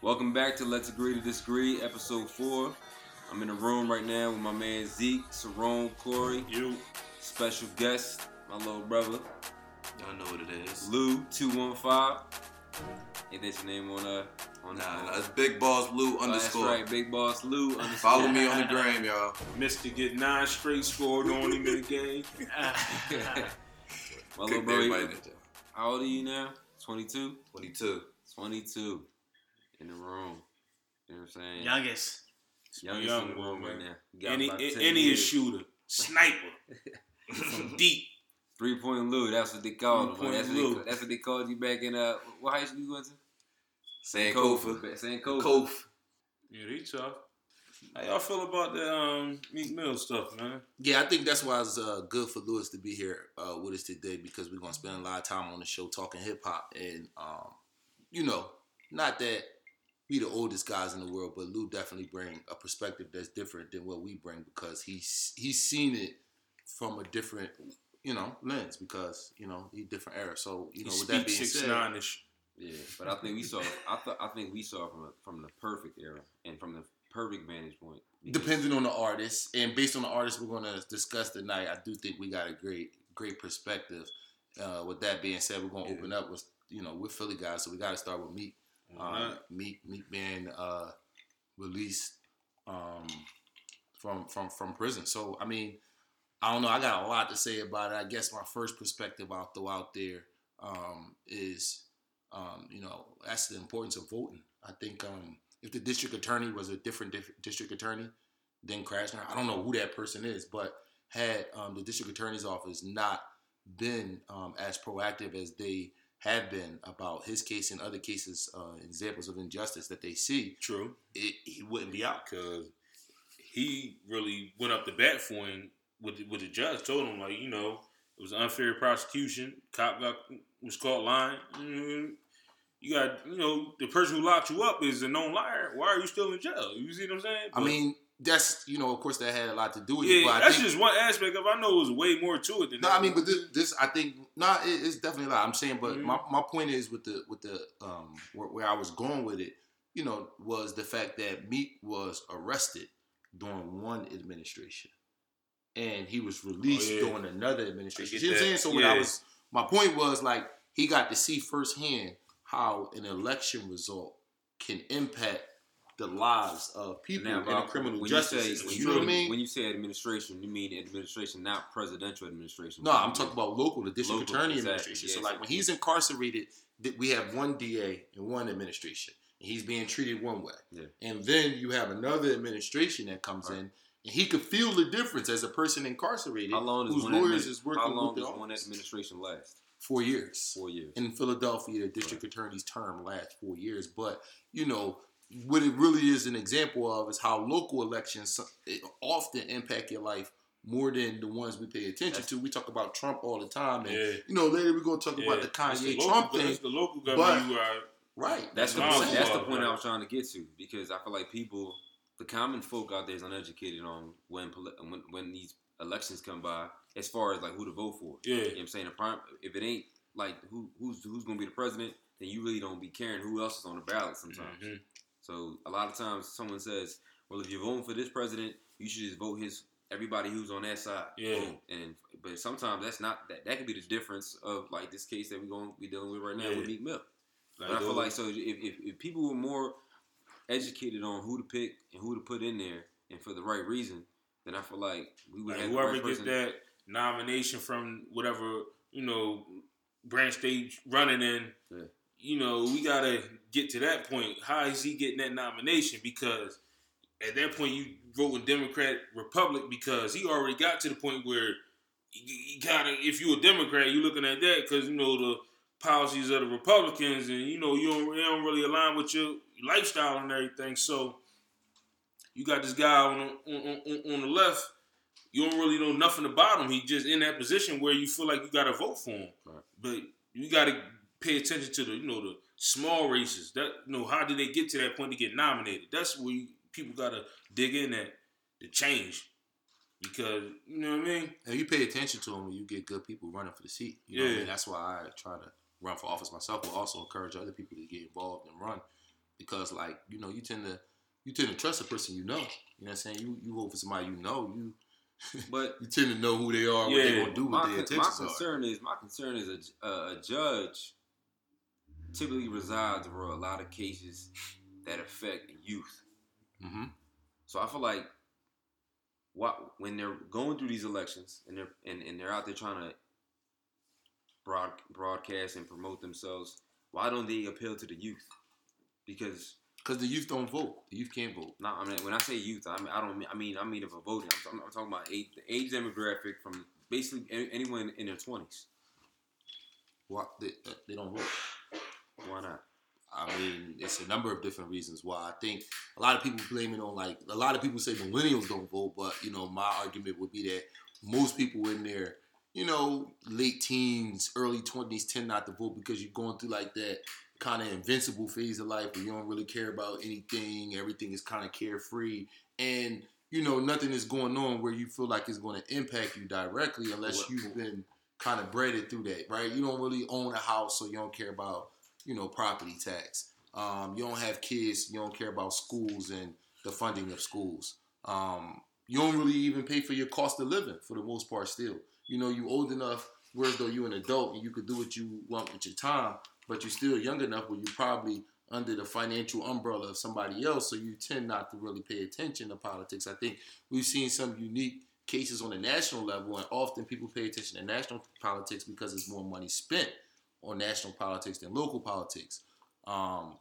Welcome back to Let's Agree to Disagree, episode four. I'm in the room right now with my man Zeke, Sarone, Corey, You. special guest, my little brother, Y'all know what it is. Lou two one five. Ain't that your name on uh on Nah, nah, it's Big Boss Blue oh, underscore. That's right, Big Boss Lou. Underscore. Follow me on the gram, y'all. Mister get nine straight scored on him in the game. my little Kick bro, everybody in the jaw. how old are you now? 22? 22. 22 in the room. You know what I'm saying? Youngest. Youngest Young in the room boy, right man. now. Any any years. shooter, sniper from deep. Three point Lou, that's what they called him. Three-point That's Lou. that's what they called you back in uh what high school you went to? Sankofa. St. Kofa. Kof. Yeah, they tough. How y'all feel about the um, Meek Mill stuff, man? Yeah, I think that's why it's uh, good for Lewis to be here uh, with us today because we're gonna spend a lot of time on the show talking hip hop and um, you know, not that we the oldest guys in the world, but Lou definitely bring a perspective that's different than what we bring because he's he's seen it from a different you know lens because you know he different era. So you know, he with that being said, nine ish. Yeah, but I think we saw I thought I think we saw from a, from the perfect era and from the perfect vantage point. Depending on the artist and based on the artist we're going to discuss tonight, I do think we got a great great perspective. Uh, with that being said, we're going to Yeah. open up with you know we're Philly guys, so we got to start with Meek. Um, Meek Meek being uh, released um, from from from prison. So I mean, I don't know. I got a lot to say about it. I guess my first perspective I'll throw out there um, is um, you know that's the importance of voting. I think um, if the district attorney was a different dif- district attorney than Krasner, I don't know who that person is, but had um, the district attorney's office not been um, as proactive as they have been about his case and other cases, uh, examples of injustice that they see, True, it, he wouldn't be out. because he really went up the bat for him with the, with the judge. Told him like, you know, it was unfair prosecution. Cop got was caught lying. Mm, You got, you know, the person who locked you up is a known liar. Why are you still in jail? You see what I'm saying? I mean, that's you know, of course, that had a lot to do with it. yeah, But I that's think, just one aspect of. I know it was way more to it than No, that. I mean, but this, this I think, nah, it, it's definitely a lot. I'm saying, but Mhm. my, my point is with the with the um where, where I was going with it, you know, was the fact that Meek was arrested during one administration, and he was released Oh, yeah. during another administration. You know what I'm saying? So what I was, my point was like he got to see firsthand how an election result can impact the lives of people Now, in the criminal justice you say, system. when You know what I mean? When you say administration, you mean administration, not presidential administration. No, I'm talking about local, the district Local, attorney exactly, administration. So, like when he's incarcerated, we have one DA and one administration, and he's being treated one way. Yeah. And then you have another administration that comes Right. in, and he could feel the difference as a person incarcerated How long whose lawyers admin- is working How long does one administration last? Four years. Four years. In Philadelphia, the district attorney's term lasts four years. But you know what it really is an example of is how local elections often impact your life more than the ones we pay attention to. We talk about Trump all the time, and yeah, you know, later we're gonna talk yeah. about the Kanye local, Trump thing. the local but- government. are Right. That's the point. That's the point I was trying to get to because I feel like people, the common folk out there, is uneducated on when when when these elections come by, as far as like who to vote for. yeah. You know what I'm saying? The if it ain't like who who's who's gonna be the president, then you really don't be caring who else is on the ballot sometimes. Mhm. So a lot of times someone says, "Well, if you're voting for this president, you should just vote his everybody who's on that side." Yeah. Boom. And but sometimes that's not that. That could be the difference of like this case that we're going we dealing with right now Yeah. with Meek Mill. Like But I feel like so if, if, if people were more educated on who to pick and who to put in there and for the right reason, then I feel like we would Like have whoever right gets that nomination from whatever you know branch they running in, Yeah. You know, we gotta get to that point. How is he getting that nomination? Because at that point, you voting Democrat, Republic, because he already got to the point where you, gotta. If you're a Democrat, you're looking at that because you know the policies of the Republicans, and you know you don't, don't really align with your lifestyle and everything. So you got this guy on the, on, on, on the left. You don't really know nothing about him. He just in that position where you feel like you got to vote for him. Right. But you got to pay attention to the you know the small races. That you know how did they get to that point to get nominated? That's where you, people got to dig in at the change. Because you know what I mean. And you pay attention to them when you get good people running for the seat. You know what I Yeah. mean? That's why I try to run for office myself, but also encourage other people to get involved and run. because like you know you tend to you tend to trust a person you know. You know what I'm saying? You you vote for somebody you know you. But you tend to know who they are, what Yeah. they're gonna do, what my, their con- my intentions are. concern is my concern is a, a, a judge typically resides over a lot of cases that affect youth. hmm So I feel like what when they're going through these elections and they're and, and they're out there trying to broad, broadcast and promote themselves, why don't they appeal to the youth? Because Because the youth don't vote. The youth can't vote. not I mean when I say youth, I mean I don't mean I mean I mean of a voting. I'm, talking- I'm talking about age, the age demographic from basically anyone in their twenties. Why they, they don't vote? Why not? I mean, it's a number of different reasons why. I think a lot of people blame it on like a lot of people say millennials don't vote, but you know, my argument would be that most people in their, you know, late teens, early twenties tend not to vote because you're going through like that kind of invincible phase of life where you don't really care about anything, everything is kind of carefree, and you know, nothing is going on where you feel like it's going to impact you directly unless you've been kind of bred through that, right? You don't really own a house, so you don't care about you know, property tax. Um, you don't have kids. You don't care about schools and the funding of schools. Um, you don't really even pay for your cost of living for the most part. Still, you know, you old enough, whereas though you're an adult and you could do what you want with your time, but you're still young enough where you're probably under the financial umbrella of somebody else, so you tend not to really pay attention to politics. I think we've seen some unique cases on the national level, and often people pay attention to national politics because there's more money spent on national politics than local politics. Um,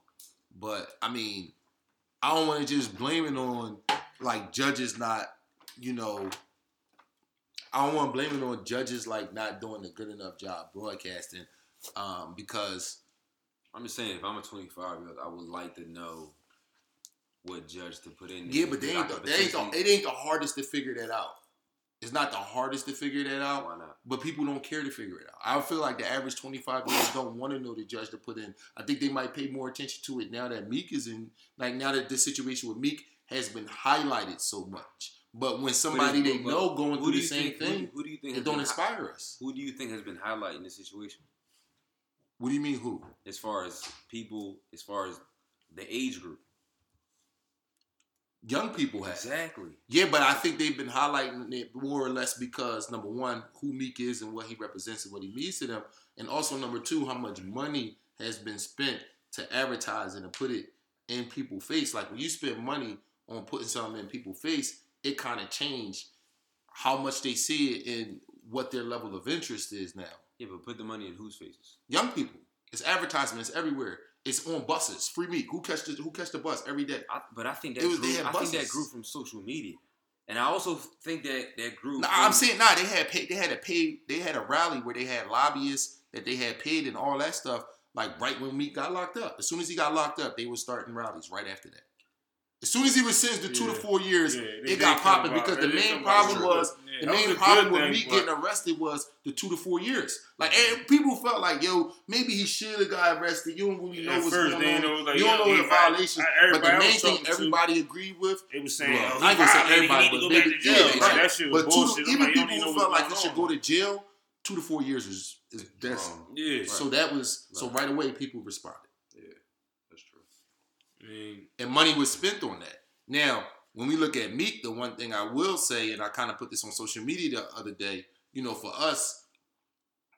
but I mean, I don't want to just blame it on like judges not, you know, I don't want to blame it on judges like not doing a good enough job broadcasting, um, because I'm just saying, if I'm a 25 year old, I would like to know what judge to put in. there yeah, but they ain't the, they ain't the, it ain't the hardest to figure that out. It's not the hardest to figure that out. Why not? but people don't care to figure it out. I feel like the average 25 year olds don't want to know the judge to put in. I think they might pay more attention to it now that Meek is in, like now that this situation with Meek has been highlighted so much. But when somebody they know going through the same think- thing, Who, do you think it don't been inspire us. Who do you think has been highlighting this situation? What do you mean who? As far as people, as far as the age group. Young people have. Exactly. Yeah, but I think they've been highlighting it more or less because number one, who Meek is and what he represents and what he means to them, and also number two, how much money has been spent to advertise and to put it in people's face. Like when you spend money on putting something in people's face, it kind of changed how much they see it and what their level of interest is now. Yeah, but put the money in whose faces? Young people, it's advertisements everywhere. It's on buses, free Meek. Who catch the Who catch the bus every day? I, but I think that It was- grew, they had I think that grew from social media, and I also think that that grew. Nah, from, I'm saying nah. They had paid. They had a pay. They had a rally where they had lobbyists that they had paid and all that stuff. Like right when Meek got locked up. As soon as he got locked up, they were starting rallies right after that. As soon as he was sentenced to two to four years, Yeah, they- it they got popping because the main problem was Yeah, the main problem with thing, Meek but- getting arrested was the two to four years. Like and people felt like, yo, maybe he should have got arrested. You don't really know At what's first, going on. know, like, you don't know the right. violations. I- But the main thing talking to- everybody agreed with They was saying, Well, oh, I he ain't say everybody, need to but maybe, back to jail. yeah, right. That shit was But two, bullshit. I'm even like, people who felt like he should go to jail, two to four years is, is that's Yeah. so that was so Right. right away people responded. Yeah, that's true. And money was spent on that. Now, when we look at Meek, the one thing I will say, and I kind of put this on social media the other day, you know, for us,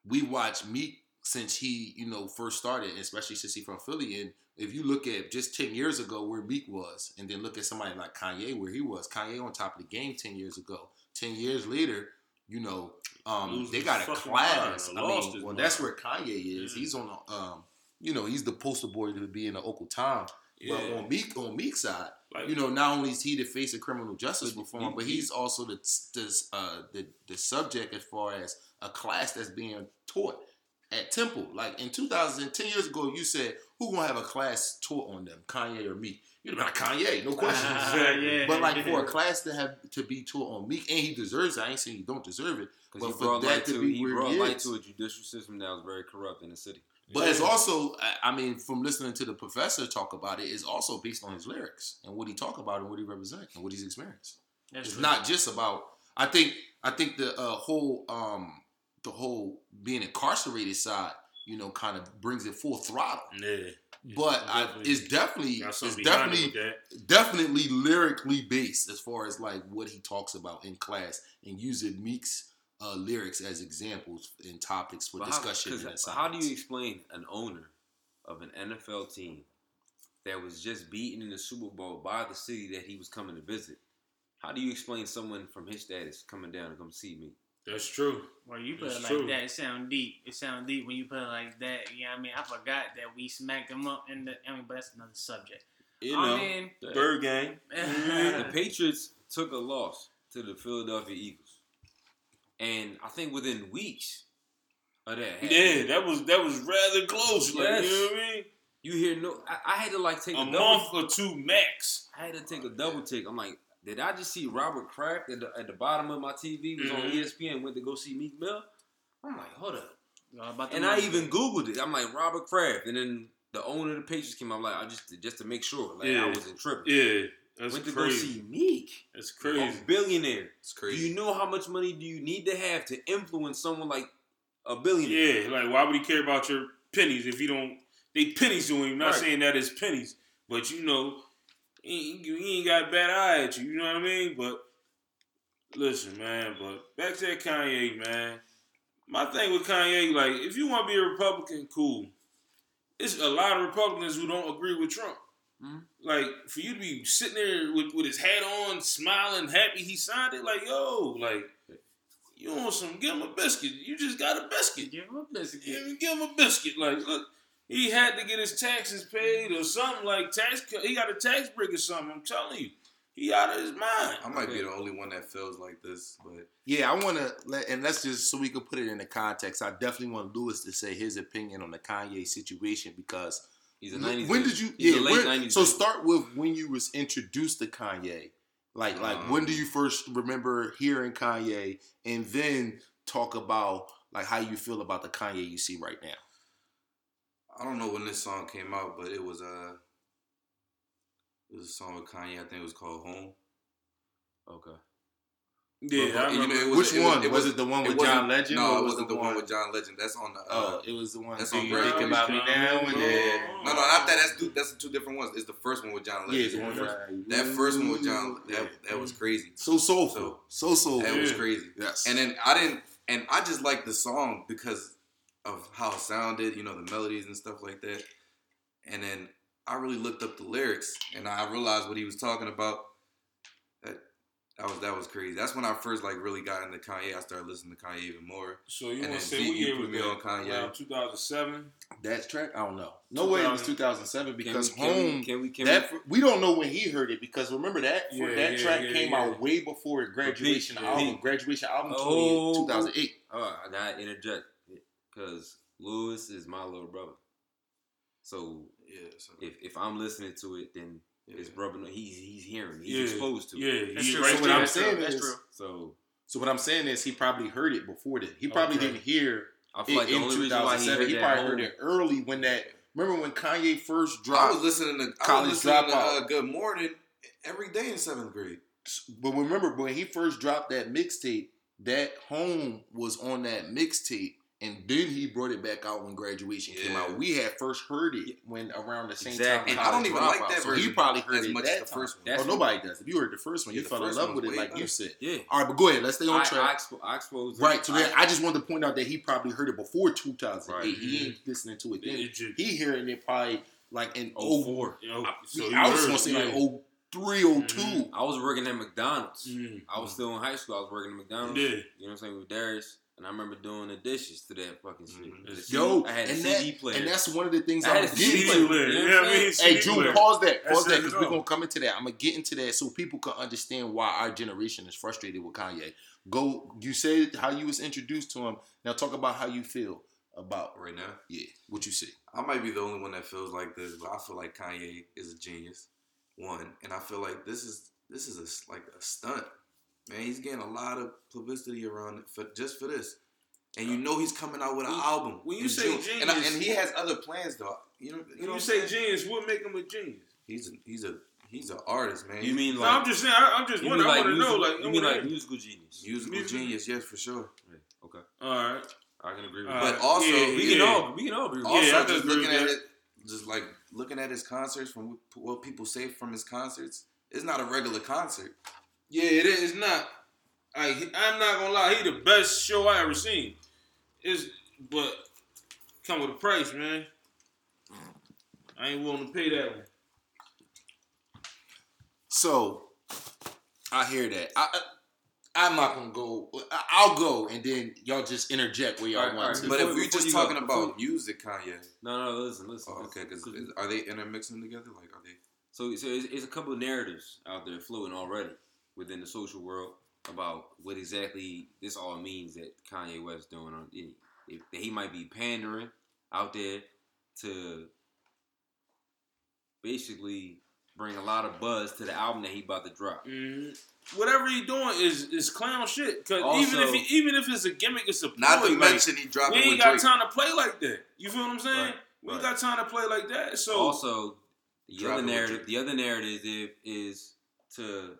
we watch Meek since he, you know, first started, especially since he from Philly. And if you look at just 10 years ago where Meek was, and then look at somebody like Kanye where he was, Kanye on top of the game 10 years ago. 10 years later, you know, um, they got a class. I lost mean, well, mind. that's where Kanye is. Yeah. He's on the, um, you know, he's the poster boy to be in the Uncle Tom. But on Meek, on Meek's side, Like, you know, not only is he the face of criminal justice reform, he- but he- he's also the the, uh, the the subject as far as a class that's being taught at Temple. Like in 2010 years ago, you said who gonna have a class taught on them, Kanye or Meek? You'd have been like Kanye, no question. Yeah. But like for a class to have to be taught on Meek, and he deserves it. I ain't saying he don't deserve it, Because But he for that to to, be he where brought he light to a judicial system that was very corrupt in the city. But it's also, I- I mean, from listening to the professor talk about it, it's also based on his lyrics and what he talk about and what he represents and what he's experienced. That's it's true. not just about. I think I think the uh, whole um the whole being incarcerated side, you know, kind of brings it full throttle. Yeah. but I, Definitely. it's definitely it's something behind it definitely definitely lyrically based as far as like what he talks about in class and using Meek's uh, lyrics as examples and topics for But how- and how do you explain an owner of an NFL team that was just beaten in the Super Bowl by the city that he was coming to visit? How do you explain someone from his status coming down to come see me? That's true. Well, you put It's it like true. that, it sound deep. It sound deep when you put it like that. Yeah, I mean, I forgot that we smacked them up in the. I mean, but that's another subject. You I know, mean, bird game. The Patriots took a loss to the Philadelphia Eagles, and I think within weeks of that, Yeah, that was that was rather close. Like, Yes. you know what I mean? you hear no. I, I had to like take a, A double. month or two max. I had to take a double take. I'm like, did I just see Robert Kraft at the, at the bottom of my TV was on E Mhm. ESPN? Went to go see Meek Mill. I'm like, hold up. And I even Googled it. I'm like Robert Kraft, and then the owner of the Patriots came. I'm like, I just just to make sure, like Yeah. I wasn't tripping. Yeah, that's Went to crazy. go see Meek, That's a crazy. billionaire. It's Do you know how much money do you need to have to influence someone like a billionaire? Yeah, like why would he care about your pennies if you don't? They pennies to him. Not Right. saying that it's pennies, but you know, he, he ain't got a bad eye at you. You know what I mean? But listen, man. But back to that Kanye, man. My thing with Kanye, like, if you want to be a Republican, cool. It's a lot of Republicans who don't agree with Trump. Mhm. Like, for you to be sitting there with, with his hat on, smiling, happy he signed it, like, yo, like, you want some, give him a biscuit. You just got a biscuit. Give him a biscuit. Give him, give him a biscuit. Like, look, he had to get his taxes paid or something like tax. He got a tax break or something. I'm telling you, he out of his mind. I might be the only one that feels like this, but Yeah, I want to let and let's just so we can put it in the context. I definitely want Lewis to say his opinion on the Kanye situation because He's a 90s. when baby. did you? He's yeah, a late when- 90s. so baby. start with when you was introduced to Kanye. Like, like when do Um, you first remember hearing Kanye, and then talk about like how you feel about the Kanye you see right now. I don't know when this song came out, but it was uh, it was a song with Kanye. I think it was called Home. Okay. Yeah, But- I but, you know, it was- Which it one? it Was it the one with John Legend, No, it was wasn't the the one one- with John Legend. That's on the. Uh, Oh, it was the one. that's Do on you Brown. think about me now? And yeah. No, no, not that. That's two, that's the two different ones. It's the first one with John yeah, Legend. the one that, that, that first one with John, Yeah. that, that was crazy. so soulful, so soulful. That was crazy. Yes, And then I didn't, and I just liked the song because of how it sounded, you know, the melodies and stuff like that. And then I really looked up the lyrics, and I realized what he was talking about. That was that was crazy. That's when I first like really got into Kanye. I started listening to Kanye even more. So you want to say what you year was me on Kanye. 2007. that track. I don't know. No way it was 2000. 2007 Can because we, can home. we, can we, can that we don't know when he heard it because remember that Yeah, that yeah, track yeah, came out way before graduation album. Graduation album Oh. 2008. oh, I gotta interject because Lewis is my little brother. So Yeah. So, if, if I'm listening to it, then yeah. his brother, he's he's hearing, he's Yeah. exposed to it. Yeah, That's true. So what. I'm That's true. saying That's is- true. So So what I'm saying is he probably heard it before that. He probably Okay. didn't hear I feel it like the in only reason why he 2007. heard He, probably heard it early when that. Remember when Kanye first dropped? I dropped? was listening to I College was listening to Dropout. uh, Good Morning every day in seventh grade. But remember when he first dropped that mixtape, that home was on that mixtape, and then he brought it back out when graduation came out. We had first heard it when around the same Exactly. time. And I don't even like Dropout. that So he version probably heard as it much that as the time. first one. That's oh, nobody does. If you heard the first one, Yeah, you fell in love with it, way like you said. yeah. All right, but go ahead. Let's stay on I, track. I, expo- I exposed. Right. So then I, I just wanted to point out that he probably heard it before 2008. Right. He ain't listening to it then. It just- He hearing it probably like in oh 04. four. Yo, I, so I was heard gonna it, say yeah. like 03, 02. Mhm. I was working at McDonald's. Mm. I was still in high school. I was working at McDonald's. Yeah. You know what I'm saying with Darius, and I remember doing the dishes to that fucking shit. Mhm. Yo, I had a and CD that, player. and that's one of the things I I had was a getting CD to. Player. player. You know Yeah, I'm mean, saying? CD Hey, Drew, player. pause that. Pause That's that because we're gonna come into that. I'm gonna get into that so people can understand why our generation is frustrated with Kanye. Go. You said how you was introduced to him. Now talk about how you feel about Right now, yeah what you see. I might be the only one that feels like this, but I feel like Kanye is a genius. One, and I feel like this is this is a s like a stunt. Man, he's getting a lot of publicity around it for just for this. And you uh, know he's coming out with an When- album. when you say June. and, I, genius- and he has other plans though. You know, you When know you say saying? genius, what make him a genius? he's a, he's a he's an artist, man. you mean No, like I'm just saying. I, I'm just you mean wondering. I want to know. Like, you mean like musical genius? musical music- genius, yes, for sure. Right, Okay, all right. I can agree with All that. But also- yeah, We yeah. can all we can all agree with Also, Yeah, I can just agree looking with at that. it, just like looking at his concerts from what- what people say from his concerts, it's not a regular concert. Yeah, it is not. I I'm not gonna lie, he the best show I ever seen. Is but come with a price, man. I ain't willing to pay that one. So I hear that. I, I I'm not gonna go. I- I'll go, and then y'all just interject where y'all Alright, want alright, to. But Before- if we're just you go, talking before- about music, Kanye. No, no, listen, listen. Oh, okay, because are they intermixing together? Like, are they? So, so it's, it's a couple of narratives out there floating already within the social world about what exactly this all means that Kanye West doing on if, if he might be pandering out there to basically bring a lot of buzz to the album that he about to drop. Mhm. Whatever he doing is is clown shit. Cause Also- even if he, even if it's a gimmick, it's a Not ploy, to like, mention he dropped. we dropping ain't with got Drake. time to play like that. You feel what I'm saying? Right, we ain't right. got time to play like that. So also, the other narrative, the other narrative is, is to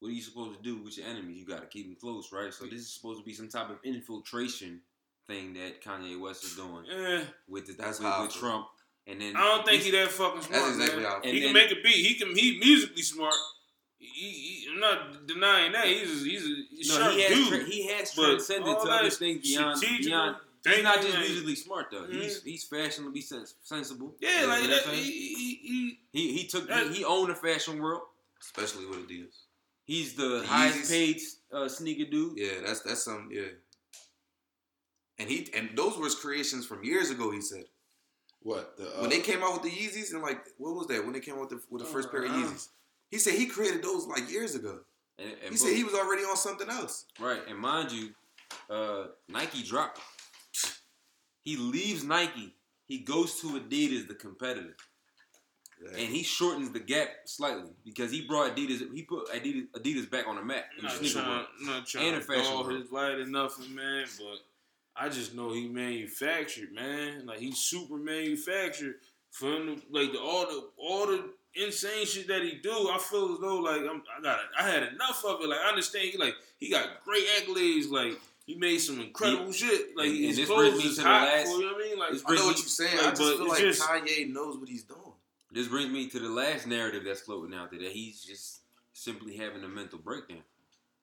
what are you supposed to do with your enemies? You got to keep them close, right? So this is supposed to be some type of infiltration thing that Kanye West is doing eh, with the, That's with, with. Trump, and then I don't think this- he that fucking smart. That's exactly man. how I he feel. can And make a beat. He can. He musically smart. He, he, I'm not denying that. He's a, he's a he's No, sharp he has dude. he has transcended to other that things beyond beyond. He's not just musically smart though. He's Mhm. he's fashionably sens- sensible. Yeah, You like that. He, he, he, He he took that- he, he owned the fashion world. especially with Adidas. He's the, The highest Yeezys. paid uh, sneaker dude. Yeah, that's that's some yeah. And he and those were his creations from years ago. He said what the, uh, when they came out with the Yeezys and like what was that when they came out with the, with the first pair of Yeezys? He said he created those like years ago. And, and He both- said he was already on something else. right. And mind you, uh, Nike dropped. He leaves Nike. He goes to Adidas, the competitor, and he shortens the gap slightly because he brought Adidas. He put Adidas, Adidas back on the map. in the not sneaker trying, not trying And a to fashion dog world. his light enough, man. But I just know he manufactured, man. Like he's super manufactured for him to like the all the all the insane shit that he do. I feel as though like I'm, I got I had enough of it. Like I understand he like he got great accolades. Like he made some incredible shit. Like and- and his this clothes brings me is to the hot. last- you know what I mean? Like this I know what you're saying. like, I just feel like just- Kanye knows what he's doing. This brings me to the last narrative that's floating out there that he's just simply having a mental breakdown,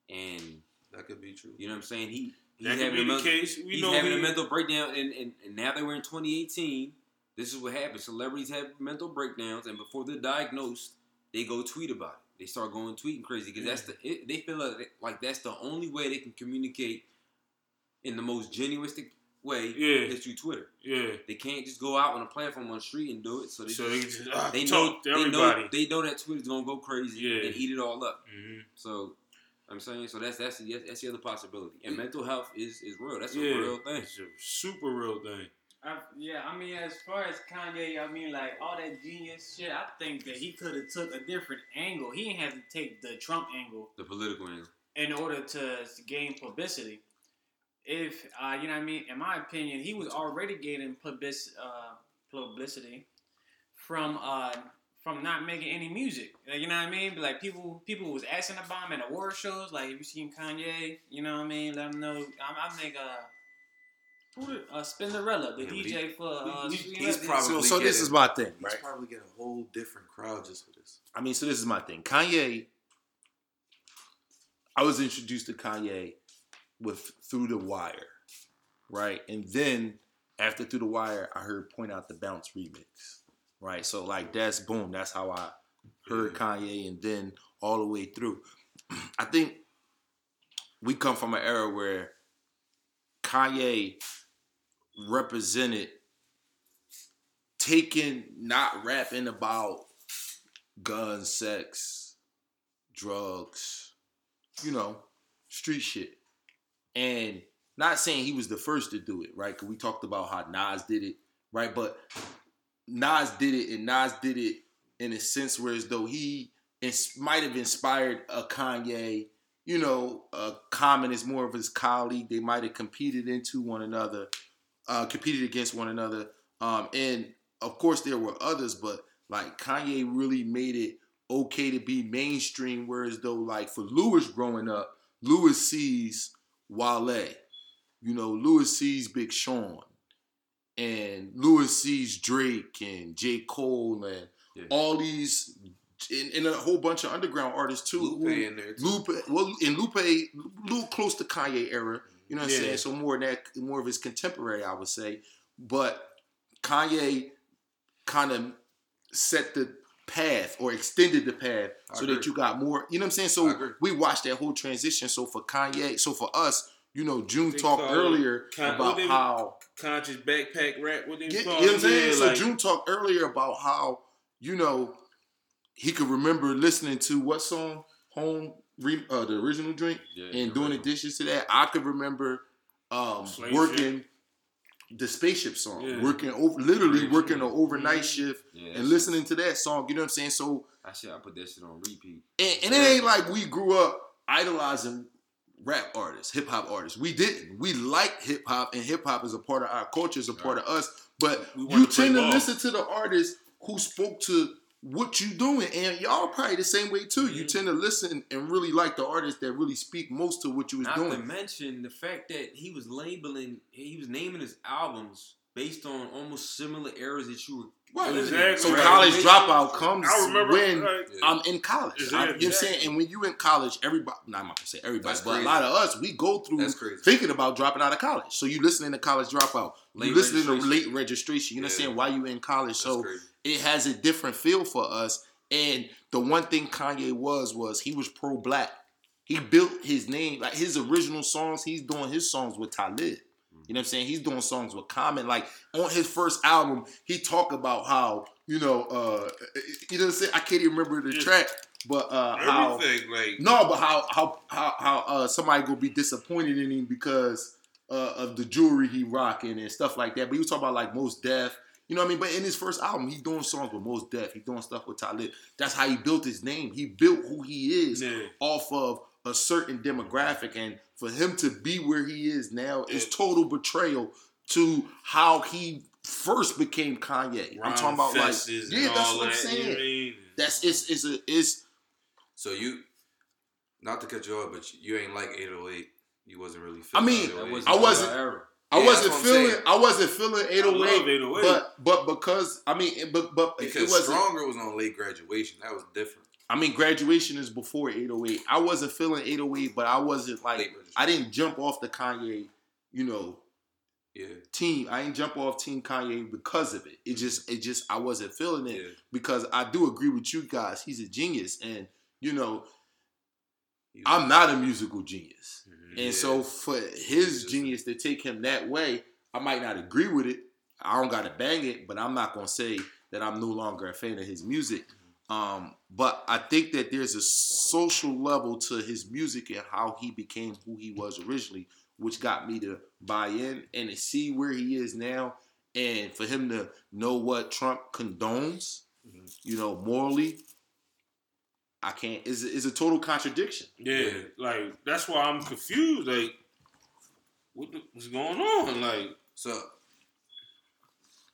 and That could be true. you know what I'm saying. He he's that having a mental, case. We he's know having he, a mental breakdown, and, and, and now that we're in 2018, this is what happens. Celebrities have mental breakdowns, and before they're diagnosed, they go tweet about it. They start going tweeting crazy because that's the it, they feel like, like that's the only way they can communicate in the most genuistic way Yeah. is through Twitter. Yeah. They can't just go out on a platform on the street and do it. So they So just, they just ah, they know talk to they everybody. know they know that Twitter's gonna go crazy Yeah. and eat it all up. Mhm. So I'm saying so that's that's the, that's the other possibility. And mental health is is real. That's Yeah. a real thing. It's a super real thing. I, yeah, I mean, as far as Kanye, I mean, like all that genius shit. I think that he could have took a different angle. He didn't have to take the Trump angle The political angle. in order to gain publicity. If uh, you know what I mean, in my opinion, he was already getting public, uh, publicity from uh, from not making any music. Like, you know what I mean? But, like people people was asking about him at award shows. Like, have you seen Kanye? You know what I mean? Let him know. I, I think uh, who did, uh, Spinderella, the Yeah, but he- DJ for uh, he- he's probably so, so this is my thing, He's right? probably get a whole different crowd just for this. I mean, so this is my thing. Kanye, I was introduced to Kanye with Through the Wire, right? And then after Through the Wire, I heard Point Out the Bounce remix, right? So like that's boom, that's how I heard Kanye, and then all the way through. I think we come from an era where Kanye represented taking, not rapping about guns, sex, drugs, you know, street shit. And not saying he was the first to do it, right? Because we talked about how Nas did it, right? But Nas did it, and Nas did it in a sense where as though he ins- might have inspired a Kanye, you know, a Common is more of his colleague. They might have competed into one another, uh, competed against one another. Um, and of course, there were others, but like Kanye really made it okay to be mainstream. Whereas though, like for Lewis growing up, Lewis sees Wale, you know, Lewis sees Big Sean, and Lewis sees Drake and J. Cole and Yeah. all these and, and a whole bunch of underground artists too. Lupe who- in there. Too. Lupe, well, in Lupe, a little close to Kanye era. You know what I'm saying? So more that, more of his contemporary, I would say. But Kanye kind of set the path or extended the path I so that you got more. You know what I'm saying? So we watched that whole transition. So for Kanye, so for us, you know, June talked earlier con- about they- how Conscious backpack rap. What they yeah, you know what I'm saying? Yeah, so like- June talked earlier about how, you know, he could remember listening to what song? Home re, uh, the original drink Yeah, and doing the dishes to that. I could remember um, working the spaceship song, Yeah. working over literally Slave working an overnight shift Yeah, and listening to that song. You know what I'm saying? So I shit, I put that shit on repeat. and, and it ain't like we grew up idolizing rap artists, hip hop artists. We didn't. We like hip hop, and hip hop is a part of our culture, is a part of us. But you tend to ball. listen to the artists who spoke to what you doing, and y'all probably the same way too. You Mhm. tend to listen and really like the artists that really speak most to what you was Not to mention the fact that he was labeling, he was naming his albums based on almost similar eras that you were. Right. Exactly. So Right. college dropout comes remember. when like, I'm in college. Exactly. I- you know what I'm saying? And when you in college, everybody, not I'm not gonna say everybody, That's but crazy. a lot of us, we go through thinking about dropping out of college. So you listening to college dropout. Late you listening to late registration. You know what I'm saying? While you in college. That's So crazy. it has a different feel for us. And the one thing Kanye was was he was pro black. He built his name like his original songs. He's doing his songs with Talib. You know what I'm saying? He's doing songs with Common. Like on his first album, he talked about how you know, uh, you know what I'm saying? I can't even remember the Yeah. track, but uh, how. Like no, but how how how how uh, somebody gonna be disappointed in him because uh, of the jewelry he rocking and stuff like that. But he was talking about like Mos Def. you know what I mean? But in his first album, he's doing songs with Mos Def. He's doing stuff with Talib. That's how he built his name. He built who he is yeah. off of a certain demographic, and for him to be where he is now is total betrayal to how he first became Kanye. I'm talking about like yeah, that's what I'm that, saying. mean? That's it's it's a it's So you, not to cut you off, but you ain't like 808. You wasn't really. I mean, 808. That I wasn't- I Yeah, wasn't that's what I'm feeling. saying. I wasn't feeling 808, 808. but but because I mean, it- but but it because wasn't. Stronger was on late graduation. That was different. I mean, graduation is before 808. I wasn't feeling 808, but I wasn't like I didn't jump off the Kanye, you know, Yeah, team. I didn't jump off Team Kanye because of it. It just it just I wasn't feeling it yeah. because I do agree with you guys. He's a genius, and you know, I'm not a musical genius. Mhm. And Yeah. so for his genius to take him that way, I might not agree with it. I don't gotta bang it, but I'm not gonna say that I'm no longer a fan of his music. Um, but I think that there's a social level to his music and how he became who he was originally, which got me to buy in and to see where he is now, and for him to know what Trump condones, Mhm. you know, morally. I can't. Is is a total contradiction. Yeah, like that's why I'm confused. Like, what the, what's going on? Like, So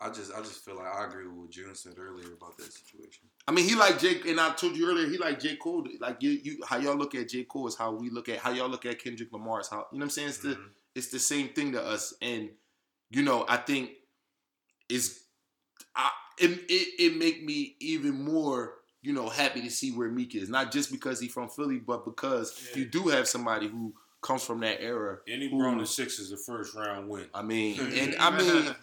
I just I just feel like I agree with what June said earlier about that situation. I mean, he like Jake, and I told you earlier, he like J. Cole. Like you, you, how y'all look at J. Cole is how we look at how y'all look at Kendrick Lamar is how you know what I'm saying. It's the Mhm. it's the same thing to us, and you know, I think it's I it it, it make me even more you know happy to see where Meek is, not just because he's from Philly, but because Yeah. you do have somebody who comes from that era. and he who- brought the Sixers a first round win. I mean, and I mean,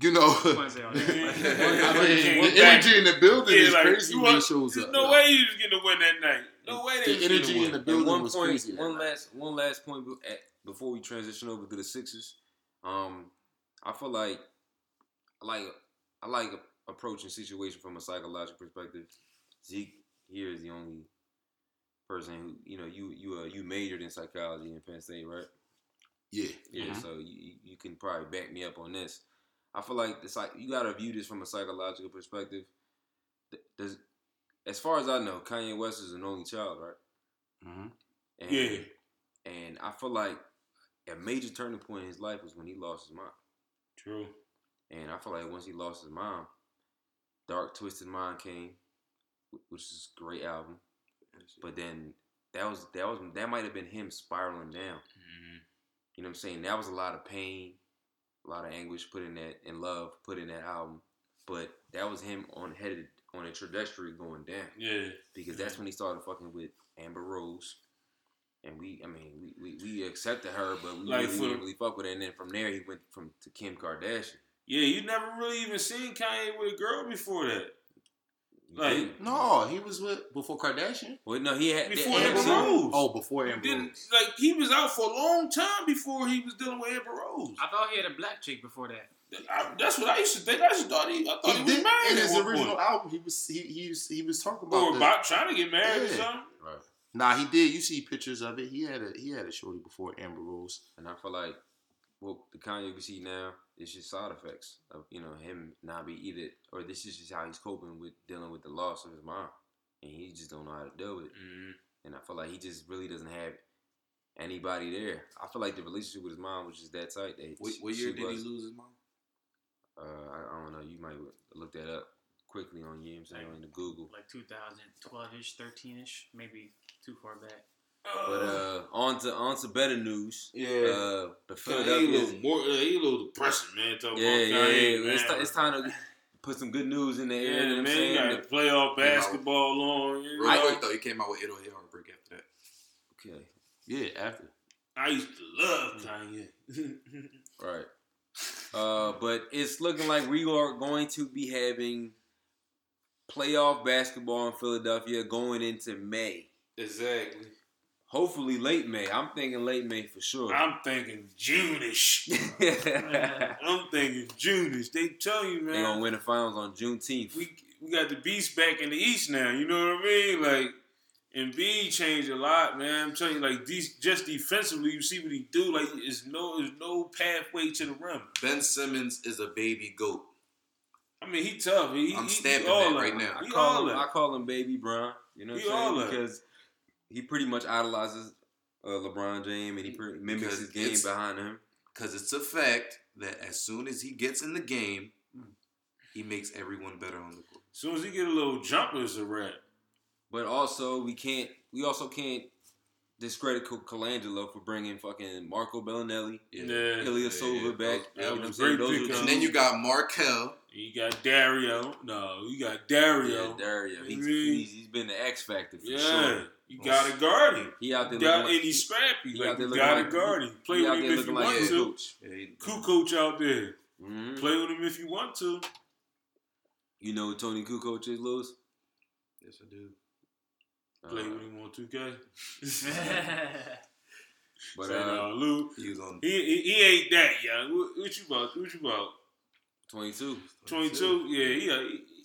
you know. What's it on Yeah. that? I mean, the energy in the building Yeah, is like, crazy when he shows There's up. no way he was gonna win that night. No way The energy in the building one was point, crazy. one last, one last point before we transition over to the Sixers. Um, I feel like, like, I like approaching situation from a psychological perspective. Zeke here is the only person who, you know, you you uh, you majored in psychology in Penn State, right? Yeah. Yeah, Mhm. so you you can probably back me up on this. I feel like it's like you gotta view this from a psychological perspective. Does, as far as I know, Kanye West is an only child, right? Mm-hmm. And, Yeah. And I feel like a major turning point in his life was when he lost his mom. True. And I feel like once he lost his mom, Dark Twisted Mind came, which is a great album. But then that was that was that might have been him spiraling down. Mhm. You know what I'm saying? That was a lot of pain. A lot of anguish put in that and love put in that album. But that was him on headed on a trajectory going down Yeah. because that's when he started fucking with Amber Rose. And we, I mean, we, we, we accepted her, but we Like really for- didn't really fuck with her. And then from there, he went from to Kim Kardashian. Yeah, you never really even seen Kanye with a girl before that. You Like. No, he was with before Kardashian. well, no, he had Before they- Amber see, Rose. Oh, before Amber Rose. like he was out for a long time before he was dealing with Amber Rose. I thought he had a black chick before that. I, that's what I used to think. I just thought he, I thought he, He was did married in his original point. album. He was he he was, he was talking about or the- about trying to get married or something. Right. Nah, he did. You see pictures of it. He had a he had a shorty before Amber Rose. And I feel like what the Kanye we see now is just side effects of you know him not be either, or this is just how he's coping with dealing with the loss of his mom, and he just don't know how to deal with it. Mm-hmm. And I feel like he just really doesn't have anybody there. I feel like the relationship with his mom was just that tight. That What, what year did he lose his mom? Uh, I, I don't know. You might look that up quickly on you. know I'm saying on the Google. Like 2012ish, 13ish, maybe too far back. But uh, on to on to better news. Yeah. Uh, the Kanye a Philadelphia. little more, uh, he a little depressing, man. Talking Yeah, about yeah, Kanye, yeah. man. It's, ti- it's time to put some good news in there. yeah, you know what I'm man. saying? You got playoff Yeah, basketball on. You Real know? quick though, he came out with 808 Heartbreak after that. Okay, Yeah, after. I used to love Kanye. right. Uh, but it's looking like we are going to be having playoff basketball in Philadelphia going into May. exactly. Hopefully late May. I'm thinking late May for sure. I'm thinking June-ish. I'm thinking June-ish. They tell you, man. They're gonna win the finals on Juneteenth. we we got the beast back in the East now. You know what I mean? Like, and B changed a lot, man. I'm telling you, like, these just defensively, you see what he do. Like, there's no, there's no pathway to the rim. Ben Simmons is a baby goat. I mean, he tough. He, I'm he, stamping he all that that. right now. I call all him, I call him Baby Bron. You know what I'm saying? that. Because he pretty much idolizes uh, LeBron James and he pretty mimics his game behind him. Because it's a fact that as soon as he gets in the game, he makes everyone better on the court. As soon as he get a little jumper, it's a wrap. But also, we can't. We also can't discredit Colangelo for bringing fucking Marco Belinelli, Yeah. Ilyasova back. that you know was what a I'm saying? great Those pick, are huh? And then you got Markelle. You got Dario. No, you got Dario. yeah, Dario. Dario. He's, he's, he's been the X factor for Yeah, sure. You got to guard him. He out there got, looking and like, he's scrappy. he Like, you got to like- guard him. Play with him if you looking want to. coach. Yeah, he- Cool coach out there. hmm Play with him if you want to. You know who Tony Kukoc is, Lewis? Yes, I do. Play Uh, with him on 2K. but Say, uh, no, Lou, He was on he, he, he ain't that young. What, what you about? What you about? 22. 22? Yeah, he, uh,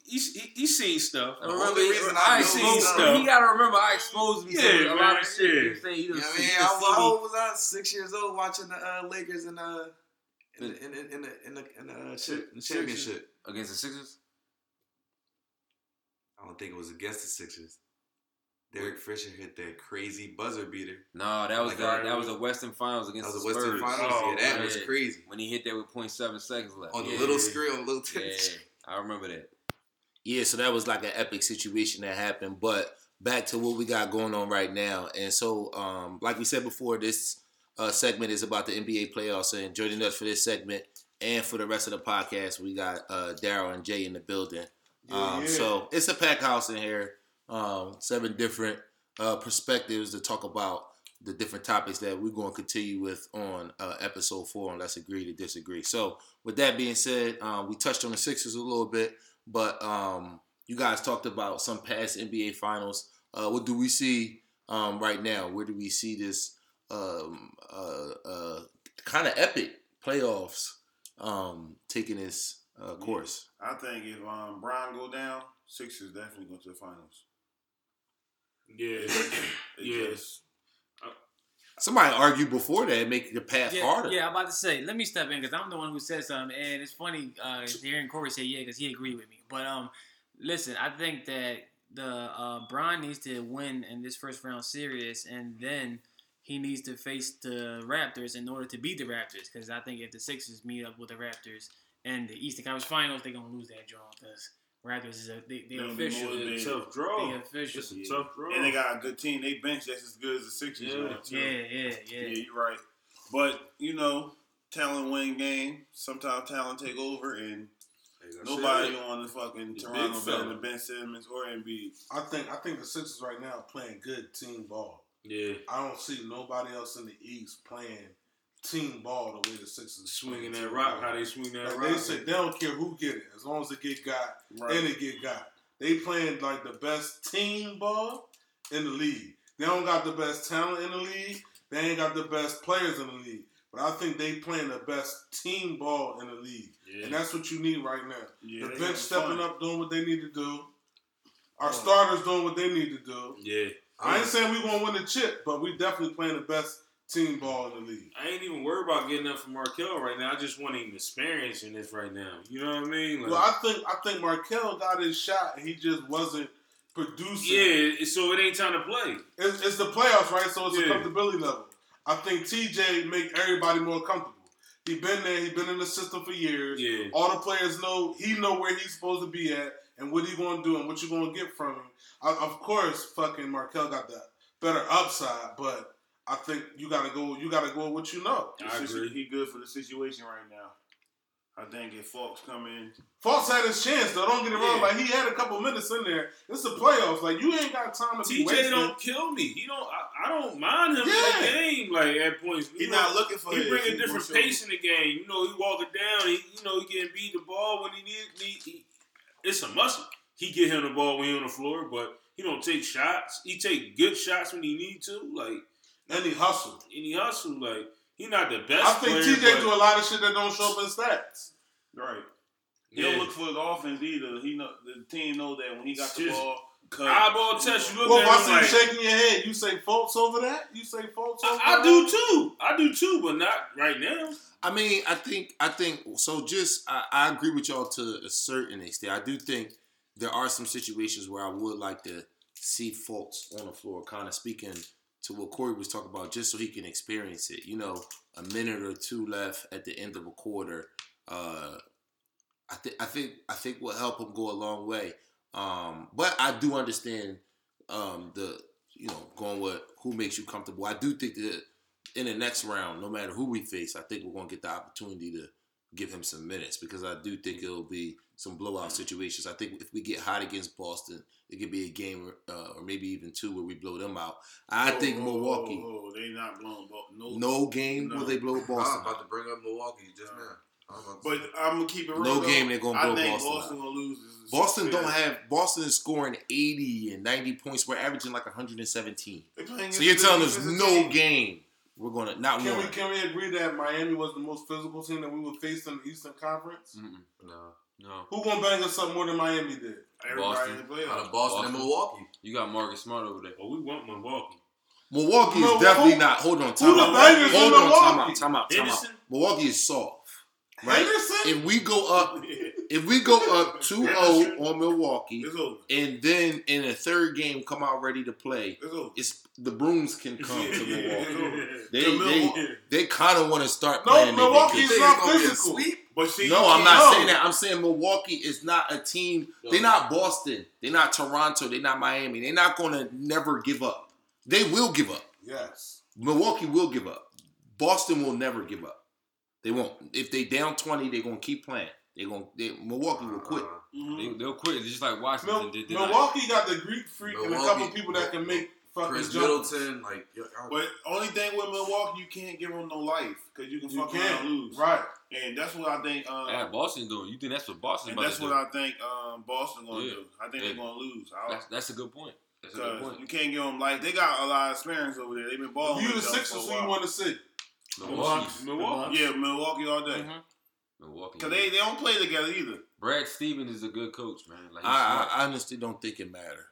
he, he, he, he seen stuff. The only reason I I know exposed stuff- He gotta remember I exposed him Yeah, to a lot of shit. You know yeah. what I'm saying? He done Yeah, I mean, how, done see how me. old was I? Six years old watching the uh, Lakers in uh in the in the in the in the, in the, uh, in the championship. against the Sixers. I don't think it was against the Sixers. Derek Fisher hit that crazy buzzer beater. No, that was Like, the, alright, that was the Western Finals That against was the a Western Spurs. Finals. Oh, yeah, that was crazy. When he hit that with 0.7 seconds left. On yeah. the little screen, on the little Yeah, I remember that. Yeah, so that was like an epic situation that happened. But back to what we got going on right now. And so, um, like we said before, this uh, segment is about the NBA playoffs. And joining us for this segment and for the rest of the podcast, we got uh, Daryl and Jay in the building. Um, yeah. So it's a pack house in here. Um, seven different uh, perspectives to talk about the different topics that we're going to continue with on uh, episode four on Let's Agree to Disagree. So, with that being said, um, we touched on the Sixers a little bit, but um, you guys talked about some past NBA finals. Uh, what do we see um, right now? Where do we see this um, uh, uh, kind of epic playoffs um, taking its uh, course? I think if um, Bron go down, Sixers definitely go to the finals. Yeah. It Yeah. just- Somebody argued before that, make the path yeah, harder. yeah, I'm about to say, let me step in because I'm the one who said something, and it's funny uh, hearing Corey say yeah because he agreed with me. But um, listen, I think that the uh, Bron needs to win in this first round series, and then he needs to face the Raptors in order to beat the Raptors. Because I think if the Sixers meet up with the Raptors in the Eastern Conference Finals, they're gonna lose that draw because Raptors is a they, they official. more they- tough draw. They official. It's a Yeah. tough draw. And they got a good team. They bench that's as good as the Sixers. Yeah. man, too. Yeah, yeah, yeah. Yeah, you're right. But you know, talent win game. Sometimes talent take over, and nobody said, on the fucking The Toronto big better fella. than Ben Simmons or Embiid. I think I think the Sixers right now are playing good team ball. Yeah, I don't see nobody else in the East playing team ball the way the Sixers swinging that rock, how they swing that Like rock. they say, they don't care who get it as long as it get got Right. and it get got. They playing like the best team ball in the league. They don't got the best talent in the league. They ain't got the best players in the league. But I think they playing the best team ball in the league, yeah. and that's what you need right now. Yeah, the bench stepping fun. up, doing what they need to do. Our Oh. starters doing what they need to do. yeah. I ain't saying we gonna win the chip, but we definitely playing the best team ball in the league. I ain't even worried about getting up for Markelle right now. I just want him experiencing this right now. You know what I mean? Like, Well, I think I think Markelle got his shot, and he just wasn't producing. yeah, so it ain't time to play. It's, it's the playoffs, right? So it's Yeah. a comfortability level. I think TJ make everybody more comfortable. He been there. He been in the system for years. Yeah. All the players know he know where he's supposed to be at and what he going to do and what you going to get from him. I, of course, fucking Markelle got that better upside, but I think you got to go. You got to go with what you know. I situ- agree. He good for the situation right now. I think if Fox come in, Fox had his chance though. Don't get it wrong. Yeah. Like he had a couple minutes in there. It's the playoffs. Like you ain't got time to be TJ don't kill me. He don't. I, I don't mind him in the game. Like at points, he You not looking for He his. bring a He different pace in the game. You know, he walk it down. He, you know, he getting beat the ball when he need. He, he, it's a muscle. He get him the ball when he on the floor, but he don't take shots. He take good shots when he need to. Like and he hustle. and he hustle. Like he not the best. I think player, TJ but- do a lot of shit that don't show up in stats. Right. He Yeah. don't look for his offense either. He know the team know that when he got the Just ball, cut. eyeball test. You look Well, if at I see like, you shaking your head, you say Fultz over that? You say Fultz over I, I do too. I do too, but not right now. I mean, I think, I think. So, just I, I agree with y'all to a certain extent. I do think there are some situations where I would like to see Fultz on the floor. Kind of speaking to what Corey was talking about, just so he can experience it. You know, a minute or two left at the end of a quarter. Uh, I think, I think, I think will help him go a long way. Um, but I do understand um, the, you know, going with who makes you comfortable. I do think that in the next round, no matter who we face, I think we're going to get the opportunity to give him some minutes because I do think it'll be some blowout situations. I think if we get hot against Boston, it could be a game uh, or maybe even two where we blow them out. I Oh, think Milwaukee, Oh, oh, they not blowing ball. No. no game No. will they blow Boston. I'm Boston. about to bring up Milwaukee just now. I'm But I'm gonna keep it real. No though. game they're gonna I blow think Boston Boston out. gonna lose. This Boston don't have Boston is scoring 80 and 90 points. We're averaging like 117. So you're telling the us no team. game we're gonna not Can we can we agree that Miami was the most physical team that we would face in the Eastern Conference? Mm-mm. No. No, Who gonna bang us up more than Miami did? Everybody Boston. in the Out of Boston, and Milwaukee. you got Marcus Smart over there. Oh, we want Milwaukee. Milwaukee is definitely who- not. Hold on, Who time the out. bangers in Hold on, time Milwaukee? out, time out, time out. Milwaukee is soft. Right? Henderson? If we go up, if we go up 2-0 on Milwaukee, and then in the third game come out ready to play, It's the brooms can come to Yeah. Milwaukee. They they, they kind of want to start No, playing. their Milwaukee is not it's gonna be a physical. sweep? But see, No, I'm can't- not No. saying that. I'm saying Milwaukee is not a team. They're not Boston. They're not Toronto. They're not Miami. They're not going to never give up. They will give up. Yes. Milwaukee will give up. Boston will never give up. They won't. If they down 20, they're going to keep playing. They're going they, Milwaukee will quit. Mhm. They, they'll quit just like Washington Mil- did. tonight. Milwaukee got the Greek freak and a couple people that can make fucking Khris jumpers. Middleton, like yo- y'all- But only thing with Milwaukee, you can't give them no life because you can you fuck can. lose. Right. And that's what I think. Um, Yeah, Boston doing. You think that's what Boston and about that's to what do? I think um, Boston gonna Yeah. do. I think Yeah. they're gonna lose. That's, that's a good point. That's a good Because point. you can't give them life. they got a lot of experience over there. They've been balling. you the Sixers, for a who you while. want to see? Milwaukee. Milwaukee. Yeah, Milwaukee all day. Mhm. Milwaukee. Cause they, they don't play together either. Brad Stevens is a good coach, man. Like I. I, I honestly don't think it matter.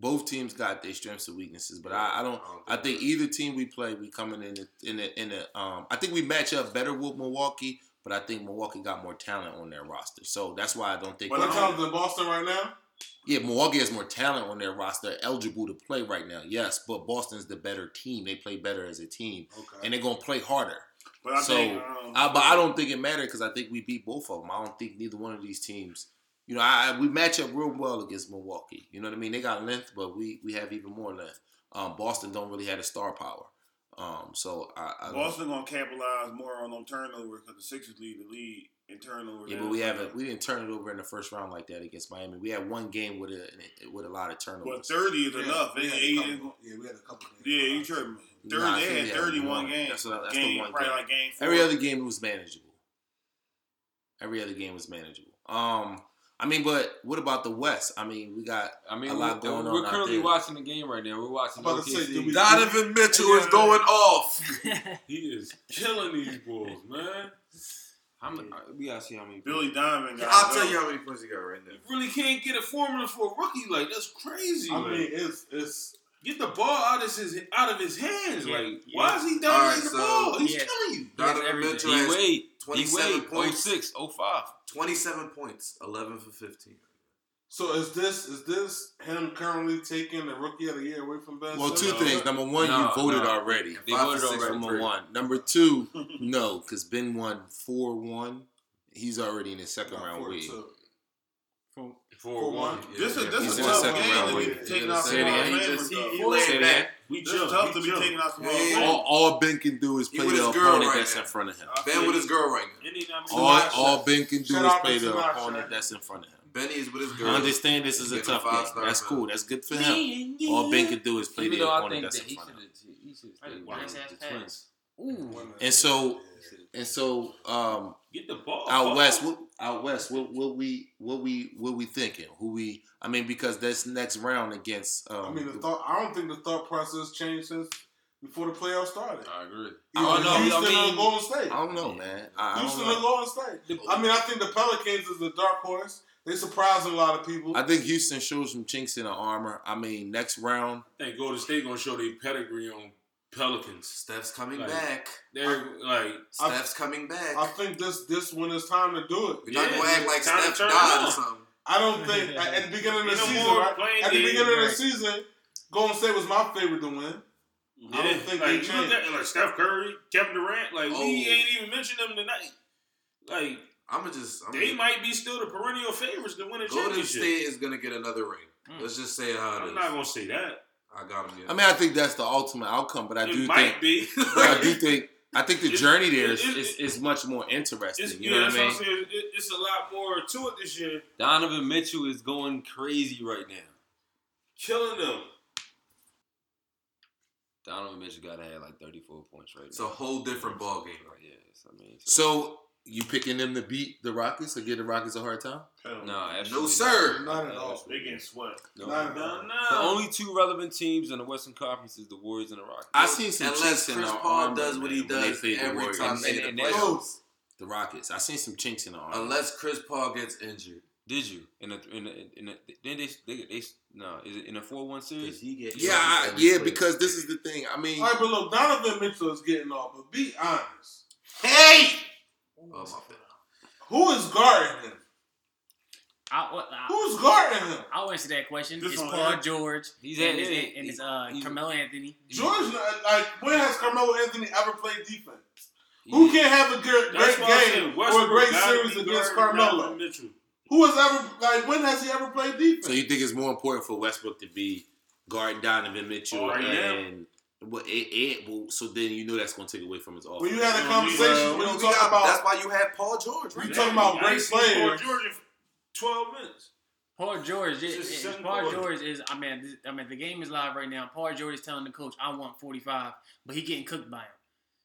Both teams got their strengths and weaknesses, but I, I don't. I think either team we play, we coming in the, in the, in the um. I think we match up better with Milwaukee, but I think Milwaukee got more talent on their roster, so that's why I don't think. But I'm telling you, Boston right now. Yeah, Milwaukee has more talent on their roster, eligible to play right now. Yes, but Boston's the better team. They play better as a team, Okay. and they're gonna play harder. But I So, think. Um, I, but I don't think it mattered because I think we beat both of them. I don't think neither one of these teams. You know, I, I- we match up real well against Milwaukee. You know what I mean? They got length, but we we have even more length. Um, Boston don't really have a star power. Um, so I, I don't- Boston gonna capitalize more on them turnovers because the Sixers lead the lead in turnovers. yeah, but we haven't we didn't turn it over in the first round like that against Miami. We had one game with a with a lot of turnovers. But turnovers. thirty is Yeah, enough. we had eight- couple- yeah, we had a couple. games. yeah, you tripping. Thirty, Nah, they had thirty one one. games. That's, that's game, the one probably game. like game four. Every other game was manageable. Every other game was manageable. Um, I mean, but what about the West? I mean, we got I mean, A we're, lot going on. we're on out currently there. watching the game right now. We're watching I'm about to say, we- Donovan Mitchell is going off. He is killing these bulls, man. How many, we gotta see how many. Billy Donovan. got I'll go. tell you how many points he got right now. You really can't get a formula for a rookie. Like that's crazy. I like. mean, it's it's get the ball out of his out of his hands. Yeah, like, yeah. why is he All dominating right, the so- ball? He's Yeah. killing you. He has Donovan everything. Mitchell D has Wade, D 27 Wade, oh points. 06, 05. 27 points, 11 for 15. so is this is this him currently taking the rookie of the year away from Ben? well, two Simmons? things. Number one, No, you voted no. already. They Five voted for six already. Number three. one. Number two, no, because Ben won four one. He's already in his second Not round four wave. two. Four, Four one. This is this is in a the tough game to be wave. taking Yeah, out say some it Hall of again. He Famers, just- he- though. he This laid Say back. We is tough to be chill. taking out some Hall of Yeah. All, all Ben can do is play the opponent right that's now. in front of him. Ben with his girl right now. All, all Ben can do is play the opponent that's in front of him. Benny is with his girl. I understand this is a tough game. That's cool. That's good for him. All Ben can do is play the opponent that's in front of him. he should Right, stay with the. Twins. Ooh. And so, and so, um, Get the ball. out ball. west, what, out west, what, what we, what we, what we thinking? Who we? I mean, because that's next round against. Um, I mean, the thought. I don't think the thought process changed since before the playoffs started. I agree. I don't Either know, I Houston mean- or Golden State. I don't know, man. I, I Houston don't or know. Golden State. I mean, I think the Pelicans is the dark horse. They surprising a lot of people. I think Houston shows some chinks in the armor. I mean, next round, I think Golden State gonna show their pedigree on Pelicans. Steph's coming Like- back. They're like I- Steph's coming back. I think this this when it's time to do it. We're not Yeah, gonna act like Steph died or something. I don't think at at the beginning of the Ain't no season, more right? playing At the games, beginning of the right. season, Golden State was my favorite to win. I don't think like, they you look changed. at like Steph Curry, Kevin Durant. Like Oh. we ain't even mentioned them tonight. Like I'ma just I'm they just, might be still the perennial favorites to win a Golden championship. State is gonna get another ring. Mm. Let's just say it how it I'm is. not gonna say that. I got him. I mean, I think that's the ultimate outcome. But I it do might think, be. I do think, I think the It's- journey there is, it- it- is, is much more interesting. It's, you yeah, know what I mean? what saying. It, it's a lot more to it this year. Donovan Mitchell is going crazy right now. Killing them. Donovan Mitchell got to have like 34 points right now. It's a whole different ball game. Right, yes, I mean, so, So you picking them to beat the Rockets or give the Rockets a hard time? no, No, sir. Not at all. They getting swept. No. Not at No, no. The only two relevant teams in the Western Conference is the Warriors and the Rockets. I seen some Unless chinks in Chris the Paul armor, does what he man, when they does the every time And- they get and- the and playoffs. The Rockets. I seen some chinks in the armor. Unless Chris Paul gets injured. Did you in the in the, in the then they, they they no is it in a four one series? he get yeah, I, yeah, because this is the thing. I mean, All right, but look, Donovan Mitchell is getting off. But be honest, Hey! Oh my bad. who is guarding him? I, what, I, Who's guarding him? I'll answer that question. This it's one Paul here? George. He's and, at- it's, and it's uh, he's- Carmelo Anthony. George, like, when has Carmelo Anthony ever played defense? Who can't have a good, great why I said game or a great series against guarding Carmelo? Mitchell. Who has ever, like, when has he ever played defense? so you think it's more important for Westbrook to be guarding Donovan Mitchell Oh, yeah. and well, it, it, well, so then you know that's going to take away from his offense. when you had a Well, conversation, well, when You you know, we talk got- that's why you had Paul George. we Right? talking about I great ain't seen Paul players. George in 12 minutes. Paul George, It's is, just is- Paul quarter. George is. I mean, this, I mean, the game is live right now. Paul George is telling the coach, "I want 45," but he getting cooked by him.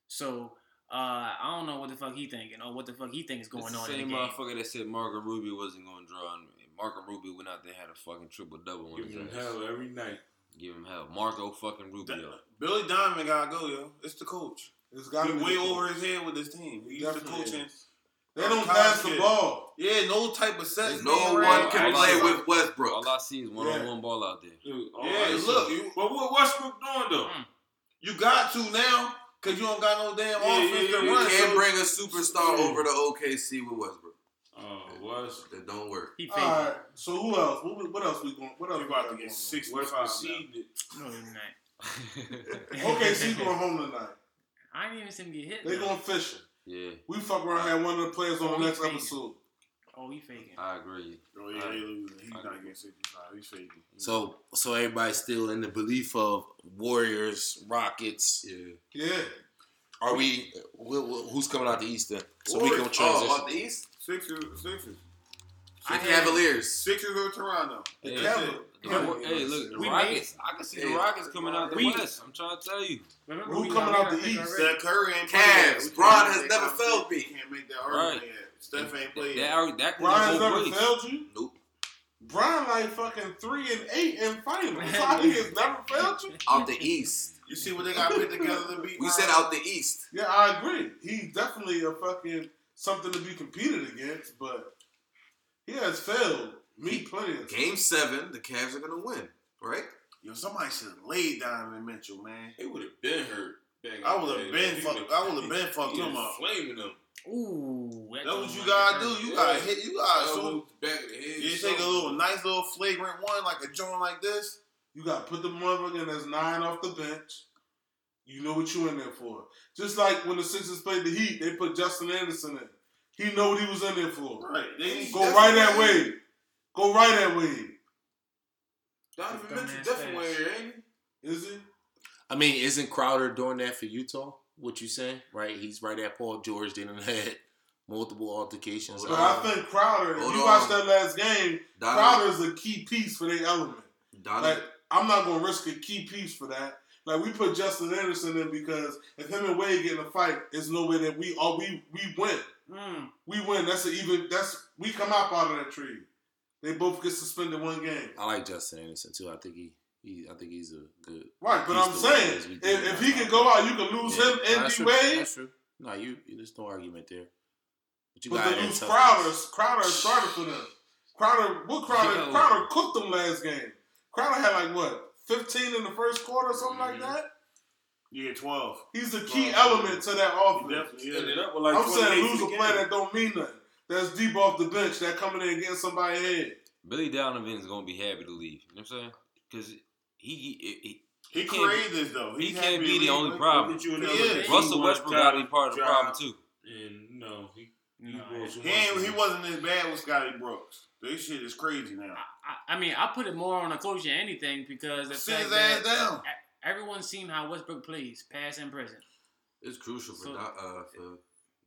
So uh, I don't know what the fuck he thinking or what the fuck he think is going It's the on in same the game. motherfucker that said Marco Rubio wasn't going to draw. And Marco Rubio went out there and had a fucking triple double on Give him hell every night. Give him hell. Marco fucking Rubio. Billy Donovan gotta go, yo. It's the coach. It's got He to way over his head with this team. He used to Definitely coaching. They don't College pass the kid. ball. Yeah, no type of set. No one can I play with Westbrook. All I see is one on one ball out there. Dude, Yeah, right, look, so- you But what Westbrook doing though? Mm. you got to now because you don't got no damn Yeah, offense yeah, to yeah. You run. can't so- bring a superstar Yeah. over to OKC with Westbrook. Oh, was That don't work. He All faking. So who else? What, what else we going? What else? You we about to get going on? sixty-five Westbrook now. seeding it. No, he's not. Okay, so he going home tonight. I didn't even see him get hit. They though. going fishing. yeah. We fuck around had one of the players on Oh, the next faking. episode. Oh, he faking. I agree. Oh yeah, they losing. He's not getting 65. He's faking. So so everybody's still in the belief of Warriors, Rockets. Yeah. Yeah. Are we? wh- wh- Who's coming out the East then? So we can transition. Oh, out the East? Sixers, Sixers, The I had- Cavaliers. Sixers or Toronto. Hey, That's Cavaliers. The Yeah. Hey, look, the We Rockets. I can see the Rockets coming out the We- West. I'm trying to tell you. Remember Who coming out the East? Steph Curry ain't Cavs. played yet. We Bron can't has never failed me. Can't make that Right. argument yet. Steph ain't played That, yet. are- that Bron's never both ways. failed you. Nope. Brian like fucking three and eight in finals. How he has never failed you? Out the East. You see what they got put together to beat? We Ron? said out the East. Yeah, I agree. He's definitely a fucking something to be competed against, but he has failed me plenty of times. Game seven, the Cavs are gonna win, right? Yo, somebody should have laid Donovan Mitchell, man. He would have been hurt. I would have been He I would have been fucked he him was up. Flaming them. Ooh, That's what you might gotta hurt. do. You Yeah. gotta hit. You gotta so. Back of the head. You take a little nice little flagrant one like a joint like this. You got to put the motherfucker that's nine off the bench. You know what you in there for. Just like when the Sixers played the Heat, they put Justin Anderson in. He know what he was in there for. Right. They Go right that way. Go right that way. Donovan Mitchell definitely ass. here, ain't he? Is he? I mean, isn't Crowder doing that for Utah? What you saying? Right? He's right at Paul George. They done had multiple altercations. But I uh, think Crowder, if Hold you on. watch that last game, Donovan, Crowder's a key piece for their element. Donovan, Like, I'm not gonna risk a key piece for that. Like we put Justin Anderson in because if him and Wade get in a fight, there's no way that we all we we win. Mm. We win. That's a even that's we come out out of that tree. They both get suspended one game. I like Justin Anderson too. I think he, he I think he's a good. Right, but I'm saying what it is we if, if he can go out, you can lose Yeah, him no, and D. Wade. That's true. No, you there's no argument there. But you But got they lose. Crowder. Crowder started for them. Crowder, what Crowder? Crowder cooked them last game. Crowder had like what, 15 in the first quarter, or something like Mhm. that. Yeah, twelve. He's a key Well, element to that He offense. definitely Ended up with like I'm saying lose a game. player that don't mean nothing. That's deep off the bench. That coming in and getting somebody head. Billy Donovan's gonna be happy to leave. You know what I'm saying? Because he, he, he He can't created this though. he He's can't be the only Look- problem. You He another is. team. Russell Westbrook got to be part of the problem too. And no, he, he No, was He ain't, he wasn't as bad with Scotty Brooks. This shit is crazy now. I, I mean, I put it more on the coach than anything because the Sit fact his that ass down. Everyone's seen how Westbrook plays, past and present. it's crucial for So- Do- uh, for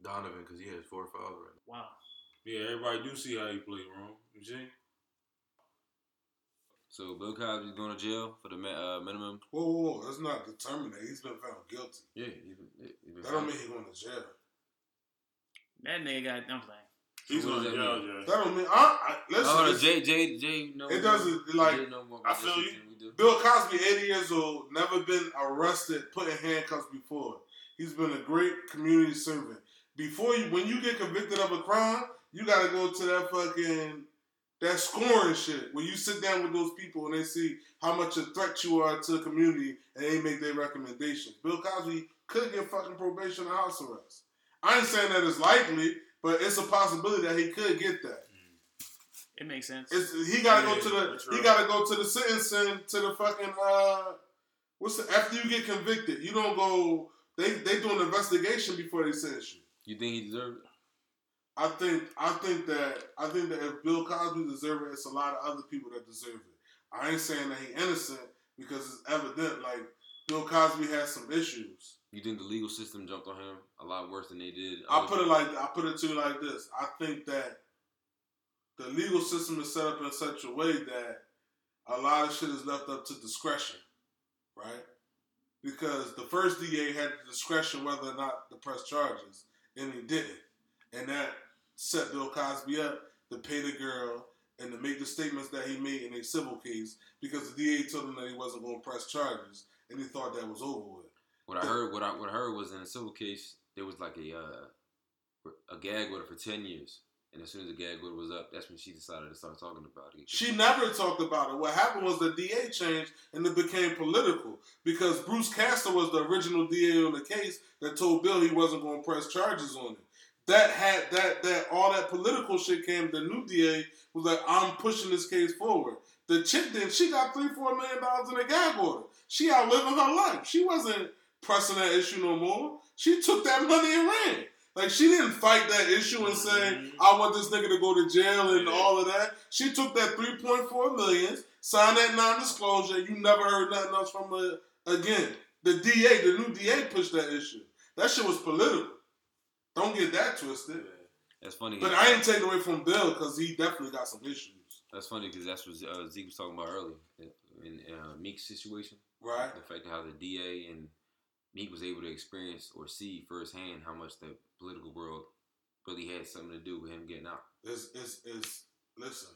Donovan because he has four fouls right now. Wow. Yeah, everybody do see how he play wrong. You see? So Bill Cosby's going to jail for the uh, minimum. Whoa, whoa, whoa. That's not determined he's been found guilty. Yeah, he's been, he's been That don't mean he's going to jail. That nigga got I'm playing. He's What on does that jail, mean? Jay. That don't mean. I, I, listen, Oh, no, it's- Jay, Jay, Jay, no, It doesn't, like- Jay know more I about this feel you. Bill Cosby, 80 years old, never been arrested, put in handcuffs before. He's been a great community servant. Before you, when you get convicted of a crime, you got to go to that fucking that scoring shit where you sit down with those people and they see how much a threat you are to the community and they make their recommendations. Bill Cosby could get fucking probation or house arrest. I ain't saying that it's likely, but it's a possibility that he could get that. It makes sense. It's, he gotta Yeah, go to the he gotta go to the sentencing to the fucking uh what's the after you get convicted, you don't go they they do an investigation before they sentence you. You think he deserved it? I think I think that I think that if Bill Cosby deserves it, it's a lot of other people that deserve it. I ain't saying that he innocent because it's evident like Bill Cosby has some issues. You think the legal system jumped on him a lot worse than they did? I put it like I put it to you like this. I think that the legal system is set up in such a way that a lot of shit is left up to discretion, right? Because the first DA had the discretion whether or not to press charges, and he didn't, and that set Bill Cosby up to pay the girl and to make the statements that he made in a civil case because the DA told him that he wasn't going to press charges, and he thought that was over with. What I heard, what I what I heard was in a civil case, there was like a uh, a gag order for ten years, and as soon as the gag order was up, that's when she decided to start talking about it. She never talked about it. What happened was the DA changed and it became political because Bruce Castor was the original DA on the case that told Bill he wasn't going to press charges on it. That had that that all that political shit came. The new DA was like, I'm pushing this case forward. The chick then she got three four million dollars in a gag order. She outliving her life. She wasn't pressing that issue no more. She took that money and ran. Like she didn't fight that issue and say, Mm-hmm. "I want this nigga to go to jail" and all of that. She took that three point four million, signed that non-disclosure. You never heard nothing else from her again. The DA, the new DA, pushed that issue. That shit was political. Don't get that twisted. That's funny. But I ain't taking away from Bill because he definitely got some issues. That's funny because that's what uh, Zeke was talking about earlier in uh, Meek's situation. Right. The fact of how the DA and Meek was able to experience or see firsthand how much the political world really had something to do with him getting out. It's, it's, it's, listen.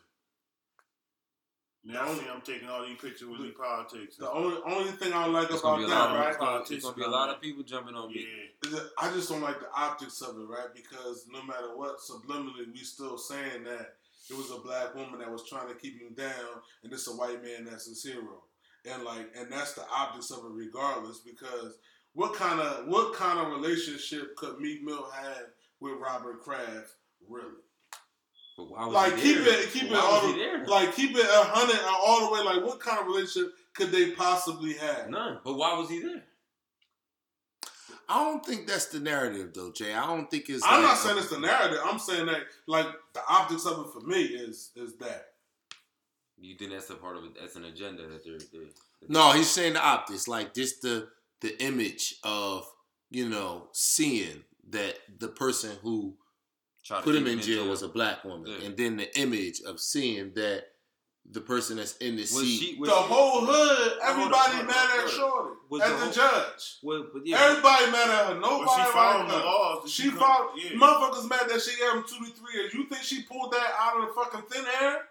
Now see, I'm taking all these pictures with these politics. The only only thing I don't like There's about gonna be a lot that, of right? it's gonna, it's gonna be a lot of people jumping on Meek. Yeah. is that I just don't like the optics of it, right? Because no matter what, subliminally, we still saying that it was a black woman that was trying to keep him down, and it's a white man that's his hero, and like, and that's the optics of it, regardless. Because what kind of what kind of relationship could Meek Mill have with Robert Kraft, really? But why was Like, he keep there? it, keep Why it all, was the, like keep it a hundred uh, all the way. Like, what kind of relationship could they possibly have? None. But why was he there? I don't think that's the narrative though, Jay. I don't think it's. I'm like- not saying it's the narrative. I'm saying that like the optics of it for me is is that. You think that's a part of it? That's an agenda that they're. they're that No, he's saying the optics, like just the the image of you know seeing that the person who try to put him in jail was a black woman, Yeah. and then the image of seeing that the person that's in the Was seat, she, the she, whole hood, everybody hold on, mad at. Shorty, Was at the the, whole- judge. well, but yeah, Everybody mad at her. Nobody But she followed like the her. laws. Did She come- followed. Yeah. Motherfuckers mad that she gave him two to three years. You think she pulled that out of the fucking thin air?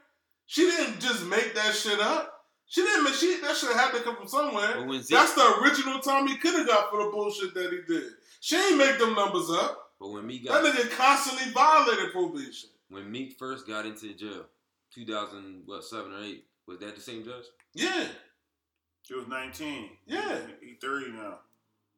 She didn't just make that shit up. She didn't make she that shit had to come from somewhere. But when Zeke, That's the original time he could have got for the bullshit that he did. She ain't make them numbers up. but when Meek That nigga constantly violated probation. when Meek first got into jail, 2000 what seven or eight, was that the same judge? Yeah, She was 19. Yeah. He 30 now.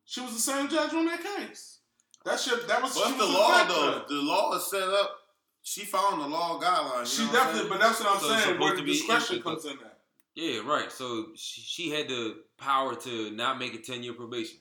she was the same judge on that case. That shit. That was. But the was law, fact though, the law is set up. She following the law guidelines. She know definitely, but that's what I'm So saying. Where the discretion comes in at. Yeah, right. So she, she had the power to not make a 10 year probation.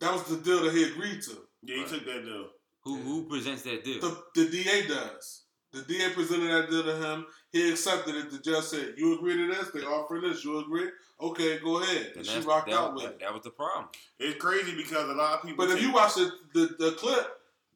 That was the deal that he agreed to. Yeah, he took that deal. Who who presents that deal? The, the DA does. The DA presented that deal to him. He accepted it. The judge said, "You agree to this? They offer this. You agree? Okay, go ahead." And And she rocked that, out with that, it. that was the problem. It's crazy because a lot of people. But if you watch the, the, the clip,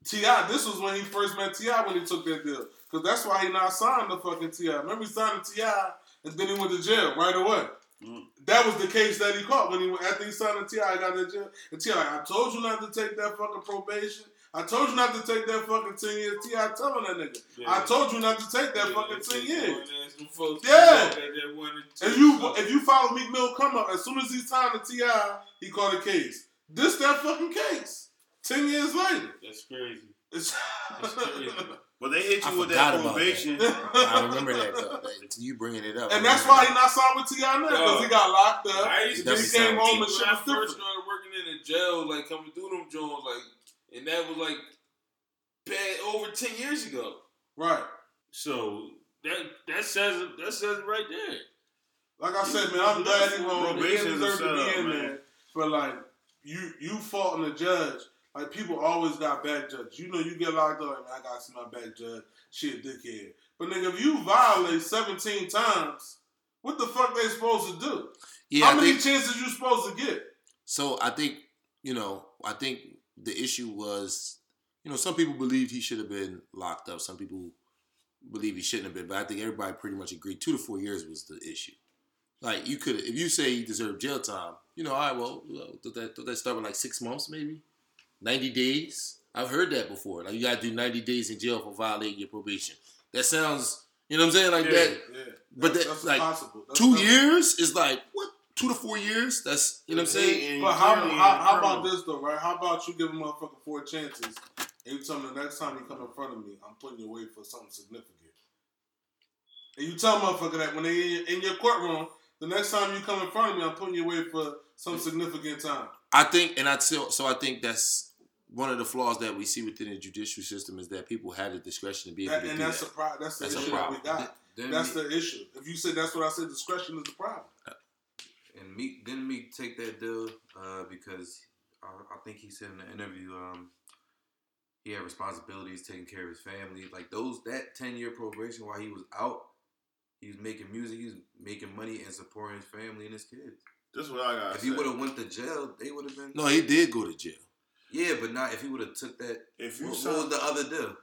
Ti, this was when he first met T.I. when he took that deal, because that's why he not signed the fucking Ti. Remember he signed the T.I., and then he went to jail right away. Mm. That was the case that he caught when he went after he signed the Ti. Got in jail, and T.I. like, I told you not to take that fucking probation. I told you not to take that fucking ten years. T.I. telling that nigga, I told you not to take that fucking ten years. Yeah. If you if you follow Meek Mill come up, as soon as he signed the T.I., he called a case. This that fucking case. Ten years later. That's crazy. It's That's crazy. but they hit you I with forgot that about probation. I remember that. Though. That- You bringing it up, and that's why he not signed with T.I. now because he got locked up. I used to Then he came home and when shit I different. first started working in the jail, like coming through them Jones, like, and that was like bad over ten years ago. Right. So that that says. That says it right there. Like I said, man, I'm glad he won. He Probation didn't is a deserve to be setup, in man. there. But like you, you faulting the judge. Like people always got bad judges. You know, you get locked up. Man, I got to my bad judge. She a dickhead. But nigga, if you violate 17 times, what the fuck they supposed to do? Yeah, How I many think, chances you supposed to get? so. I think you know. I think the issue was, you know, some people believed he should have been locked up. Some people believe he shouldn't have been. But I think everybody pretty much agreed two to four years was the issue. Like you could, if you say he deserved jail time, you know, all right, well, well did that, did that start with like six months, maybe ninety days? I've heard that before. Like you got to do ninety days in jail for violating your probation. That sounds, you know what I'm saying, like Yeah. that. Yeah, But that's, that- that's like, possible. That's Two possible. years is like what? Two to four years? That's you know what I'm saying. But how, clearly how, how about this though, right? How about you give a motherfucker four chances and you tell him the next time you come in front of me, I'm putting you away for something significant. And you tell a motherfucker that when they in your courtroom, the next time you come in front of me, I'm putting you away for some significant time. I think, and I still, so I think that's one of the flaws that we see within the judicial system is that people have the discretion to be able That, to and do that's that. the pro- that's the That's a issue that we got. Then That's Meek, the issue. If you said that's what I said, discretion is the problem. and Meek didn't Meek take that deal uh, because I, I think he said in the interview um, he had responsibilities, taking care of his family. Like those that ten year probation while he was out, he was making music, he was making money and supporting his family and his kids. This is what I got. If he would have went to jail, they would have been. No, he did go to jail. Yeah, but not if he would have took that. if you What, saw, what was the other deal?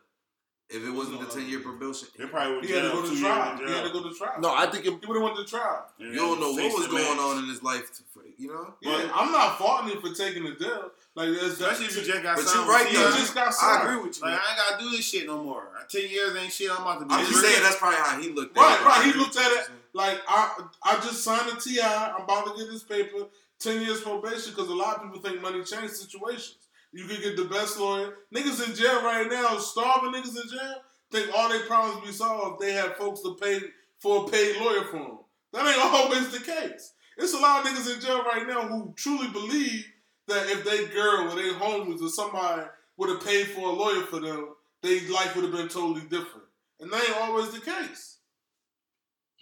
If it wasn't the ten year probation, they probably would He had to go to trial. in He had to go to trial. No, I think it, he would have went to trial. Yeah, you don't know what was going max. on in his life. To, you know. Yeah, But- I'm not faulting him for taking the deal. Like, Especially if you just got But signed. you right with though. Just got I agree with you. Like I ain't gotta do this shit no more. Ten years ain't shit. I'm about to be. I'm just rich. saying that's probably how he looked at Right, it. right. I He agree looked at it like I I just signed a TI. I'm about to get this paper. Ten years probation because a lot of people think money changes situations. You could get the best lawyer. Niggas in jail right now, starving niggas in jail, think all their problems will be solved if they have folks to pay for a paid lawyer for them. That ain't always the case. It's a lot of niggas in jail right now who truly believe that if they girl or they homies or somebody would have paid for a lawyer for them, their life would have been totally different. And that ain't always the case.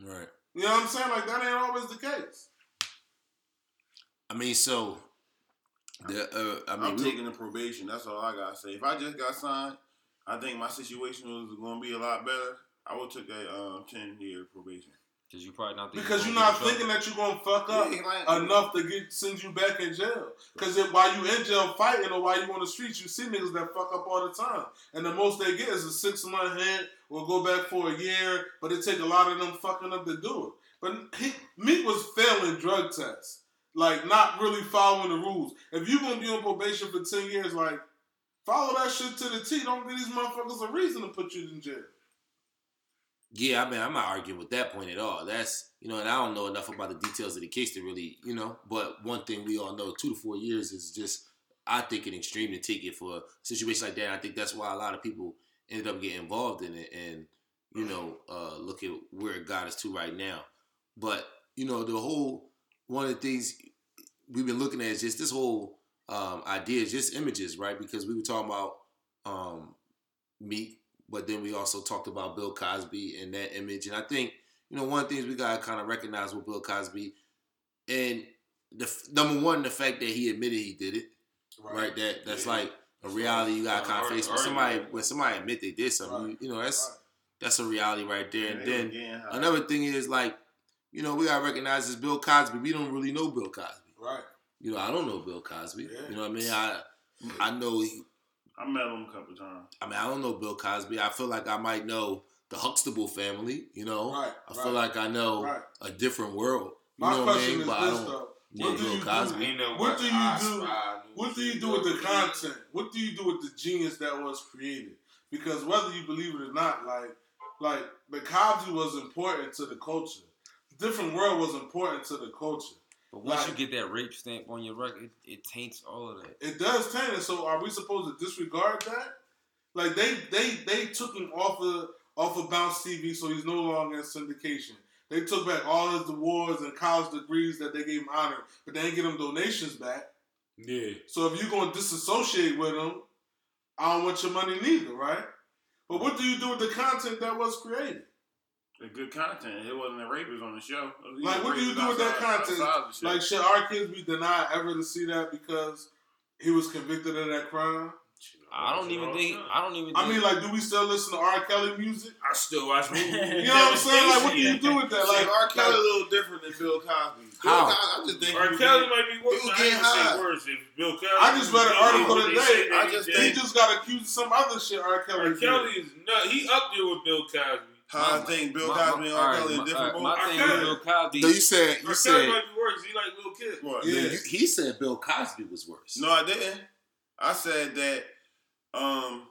right. You know what I'm saying? Like that ain't always the case. I mean, so the uh, I mean, I'm taking the probation. That's all I gotta say. If I just got signed, I think my situation was gonna be a lot better. I would took that um, ten year probation. Because you probably not because you're not thinking that you're gonna fuck up Yeah, like- enough to get send you back in jail. Because while you in jail fighting or while you on the streets, you see niggas that fuck up all the time. And the most they get is a six month hit or go back for a year. But it take a lot of them fucking up to do it. But he, Meek was failing drug tests, like not really following the rules. If you're gonna be on probation for ten years, like follow that shit to the T. Don't give these motherfuckers a reason to put you in jail. Yeah, I mean, I'm not arguing with that point at all. That's you know, and I don't know enough about the details of the case to really, you know. But one thing we all know, two to four years is just, I think, an extreme to take it for a situation like that. I think that's why a lot of people ended up getting involved in it, and you know, uh, look at where it got us to right now. But you know, the whole one of the things we've been looking at is just this whole um, idea, is just images, right? Because we were talking about um, Meek, but then we also talked about Bill Cosby and that image. And I think, you know, one of the things we gotta kind of recognize with Bill Cosby, and the number one, the fact that he admitted he did it, right? That that's Yeah. like a reality you gotta kind of face. When somebody when somebody admit they did something, Right. you, you know, that's Right. that's a reality right there. And they then high. another thing is like, you know, we gotta recognize this Bill Cosby. We don't really know Bill Cosby. Right. You know, I don't know Bill Cosby. Yeah. You know what I mean? I I know he, I met him a couple times. I mean, I don't know Bill Cosby. I feel like I might know the Huxtable family. You know, Right. I right. feel like I know Right. a different world. You My know what I question mean? is But I this don't. though. know What do Bill you Cosby. do? Ain't What do you do? What do you do with the content? What do you do with the genius that was created? Because whether you believe it or not, like like the Cosby was important to the culture. Different world was important to the culture. But once Like- you get that rape stamp on your record, it, it taints all of that. It does taint it. So are we supposed to disregard that? Like they they they took him off of off of Bounce TV, so he's no longer in syndication. They took back all his awards and college degrees that they gave him honor, but they didn't get him donations back. Yeah. So if you're gonna disassociate with him, I don't want your money neither, right? But what do you do with the content that was created? The good content. It wasn't a rapist on the show. Like, what do you do with that content? outside the show. Like, should our kids be denied ever to see that because he was convicted of that crime? I don't even think. I don't even. Think, I mean, like, do we still listen to R. Kelly music? I still watch movies. You know what I'm saying? Like, what do you do with that? Like Like, R. Kelly a little different than Bill Cosby. Bill How? Cosby, I just think R. Kelly getting- might be worse. He was I getting ain't gonna high. worse. If Bill Kelly, I just read an article today. I just he just got accused of some other shit R. Kelly R. did. Kelly is nut. He up there with Bill Cosby. How I think Bill Cosby and my- R. Kelly are different. alright, My both. thing with Bill Cosby. So you said R. you Kelly said might be worse. He like little kids. What? Yeah. you, he said Bill Cosby was worse. No, I didn't. I said that um,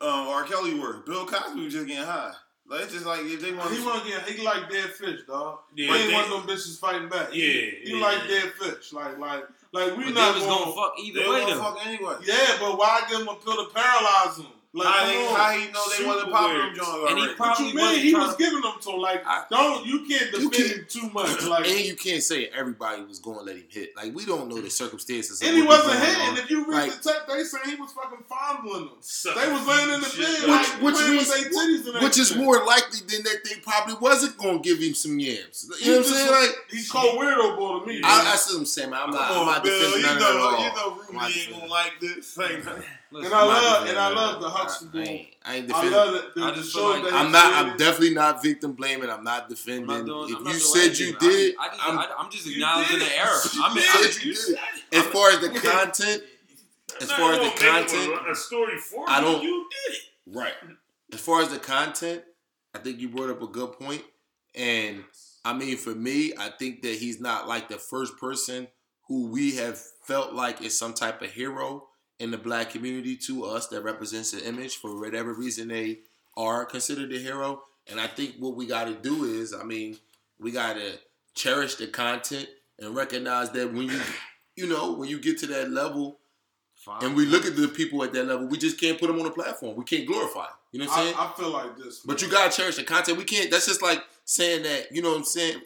um, R. Kelly worked. Bill Cosby was just getting high. Like it's just like if they want. He want to get, he like dead fish, dog. Yeah, he ain't they- want no bitches fighting back. Yeah, he, he yeah, like dead fish. Like, like, like we but not they was gonna, gonna fuck either were way gonna though. fuck anyway. Yeah, but why give him a pill to paralyze him? Like, how, they, how he know they wasn't popping them joints And he already? What probably you mean? wasn't He was to- giving them to him. Like, I- don't you can't You defend can't- him too much. Like, and you can't say everybody was going to let him hit. Like we don't know the circumstances. of and he was wasn't hitting. If you read Like- the text, they say he was fucking fondling them. Suck They was laying in the bed, Which, like, which playing means, with their titties and which is more likely than that they probably wasn't going to give him some yams. You know what I'm saying? Like He's cold weirdo boy to me. I, I see what I'm saying, man. I'm not, I'm on, not Bill. defending You none of know, at all. you know, Rudy ain't gonna like this. Say nothing. Listen, and I love and I love the I- Huxtable. I I, ain't- I ain't love defending. the, the, I the just show feel like- that I'm not. created. I'm definitely not victim blaming. I'm not I'm defending. not doing, if I'm you said you did, I just, I'm, I, am just acknowledging did the error. You I mean, did I, it. You said it. as far as the content, as far as the content, a, a story for I don't- You did it. Right. As far as the content, I think you brought up a good point. And I mean, for me, I think that he's not like the first person who we have felt like is some type of hero in the black community to us that represents an image for whatever reason they are considered a hero. And I think what we got to do is, I mean, we got to cherish the content and recognize that when you, you know, when you get to that level, and we look at the people at that level, we just can't put them on a platform. We can't glorify. 'em. You know what I'm saying? I, I feel like this. But man. you gotta cherish the content. We can't. That's just like saying that. You know what I'm saying?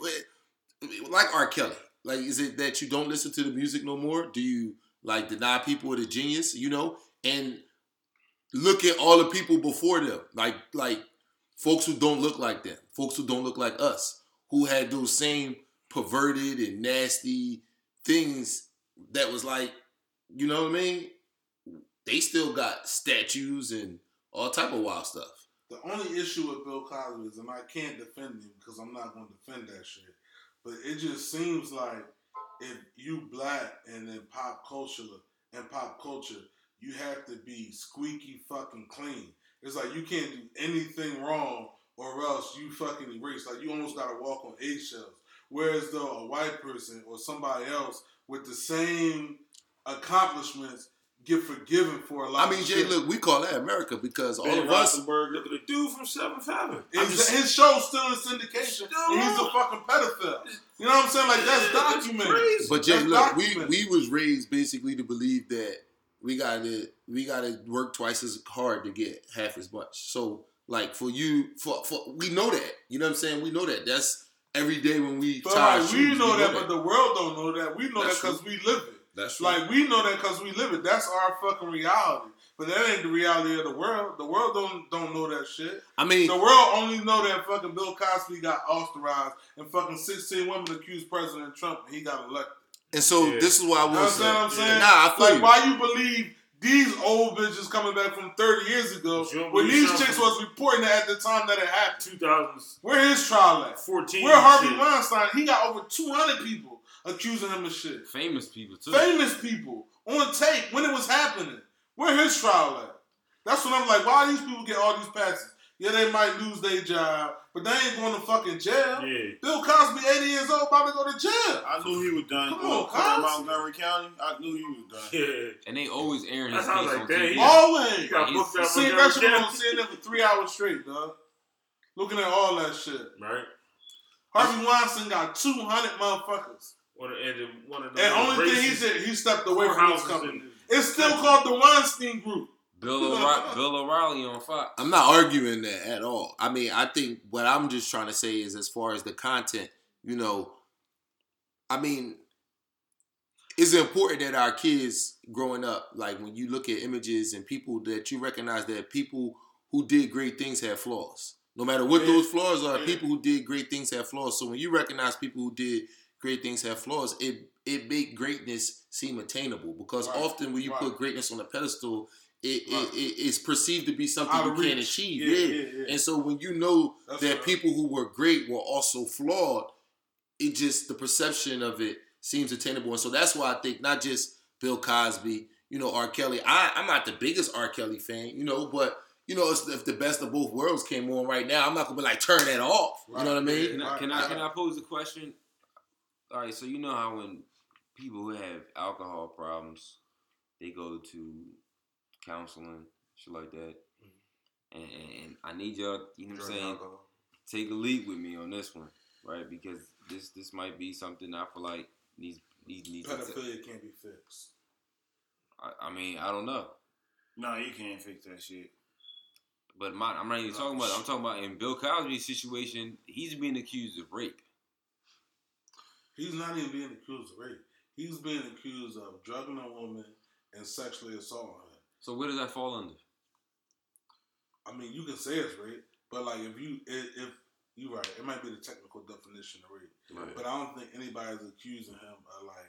Like R. Kelly. Like, is it that you don't listen to the music no more? Do you like deny people the genius? You know, and look at all the people before them, like like folks who don't look like them, folks who don't look like us, who had those same perverted and nasty things. That was like, you know what I mean? They still got statues and all type of wild stuff. The only issue with Bill Cosby is, and I can't defend him because I'm not going to defend that shit. But it just seems like if you black and in pop culture and pop culture, you have to be squeaky fucking clean. It's like you can't do anything wrong or else you fucking erase. Like you almost gotta walk on eggshells. Whereas though a white person or somebody else with the same accomplishments get forgiven for a lot. I mean, of Jay, shit. look, we call that America because all of us. Roethlisberger, look at the dude from Seventh Heaven. His, just- his show's still in syndication, Still and he's a fucking pedophile. You know what I'm saying? Like that's That's documented. crazy. But Jay, That's look, we documented. we was raised basically to believe that we gotta we gotta work twice as hard to get half as much. So like for you, for for we know that. You know what I'm saying? We know that. That's every day when we But tie our like, we shoes, know that, but the world don't know that. We know That's that because we live it. That's Like we know that because we live it. That's our fucking reality. But that ain't the reality of the world. The world don't don't know that shit. I mean, The world only know that fucking Bill Cosby got authorized and fucking 16 women accused President Trump and he got elected. and so Yeah. this is why I You will know say. what I'm saying? Nah, I feel like, you. why you believe these old bitches coming back from 30 years ago when these chicks was reporting it at the time that it happened? 2014. Where his trial at? 14. Where Harvey shit. Weinstein? He got over 200 people accusing him of shit. famous people too. Famous people on tape when it was happening. Where his trial at? That's what I'm like. Why these people get all these passes? Yeah, they might lose their job, but they ain't going to fucking jail. Yeah. Bill Cosby, 80 years old, about to go to jail. I knew he was done. Come Well, on, from Cos. Montgomery County, I knew he was done. Yeah. and they always airing his case how I on was TV. dang, Always. You got He's- booked out See, Montgomery that shit was on County. CNN for three hours straight, dog. Looking at all that shit. Right. Harvey Weinstein got 200 motherfuckers. One and one of the And only thing he said he stepped away from his company. It's still called the Weinstein Group. Bill, O'Reilly, Bill O'Reilly on Fox. I'm not arguing that at all. I mean, I think what I'm just trying to say is as far as the content, you know, I mean, it's important that our kids growing up, like when you look at images and people that you recognize that people who did great things have flaws. No matter what Yeah. those flaws are, Yeah. people who did great things have flaws. So when you recognize people who did great things have flaws, it it make greatness seem attainable because Right. often when you Right. put greatness on a pedestal, it, Right. it, it it's perceived to be something Out you of can't achieve. Yeah, Yeah, yeah, yeah. And so when you know That's that right. people who were great were also flawed, it just the perception of it seems attainable. And so that's why I think not just Bill Cosby, you know, R. Kelly. I, I'm not the biggest R. Kelly fan, you know, but you know, it's- if the best of both worlds came on right now, I'm not gonna be like turn that off. You know what I mean? Can I, can I right. can I pose a question? All right, so you know how when people who have alcohol problems, they go to counseling, shit like that, mm-hmm. and, and, and I need y'all, you know what I'm saying, take a lead with me on this one, right? Because this this might be something I feel like needs needs needs. To Pedophilia can't be fixed. I, I mean, I don't know, No, you can't fix that shit. but my, I'm not even talking about. I'm talking about in Bill Cosby's situation. He's being accused of rape. He's not even being accused of rape. He's being accused of drugging a woman and sexually assaulting her. So where does that fall under? I mean, you can say it's rape, but like if you if, if you're right, it might be the technical definition of rape. Right. But I don't think anybody's accusing him of like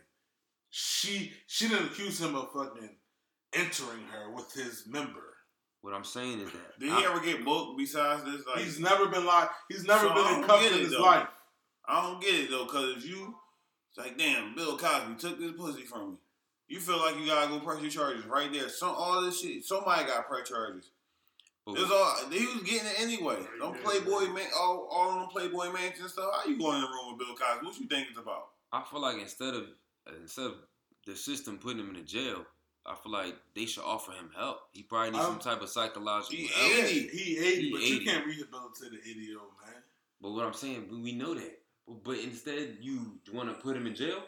she she didn't accuse him of fucking entering her with his member. What I'm saying is that Did I- he ever get booked besides this? Like, he's never been like he's never So been in don't cuffs in his though. life. I don't get it though, cause if you, it's like, damn, Bill Cosby took this pussy from me. You feel like you gotta go press your charges right there. Some all this shit, somebody got press charges. but It's all he was getting it anyway. Don't Playboy man, all all on Playboy mansion and stuff. How you going in the room with Bill Cosby? What you think it's about? I feel like instead of instead of the system putting him in a jail, I feel like they should offer him help. He probably needs some I'm- type of psychological He help. is. 80. He 80, He but 80. you can't rehabilitate an 80 year old man. But what I'm saying, we, we know that. But, instead, you want to put him in jail?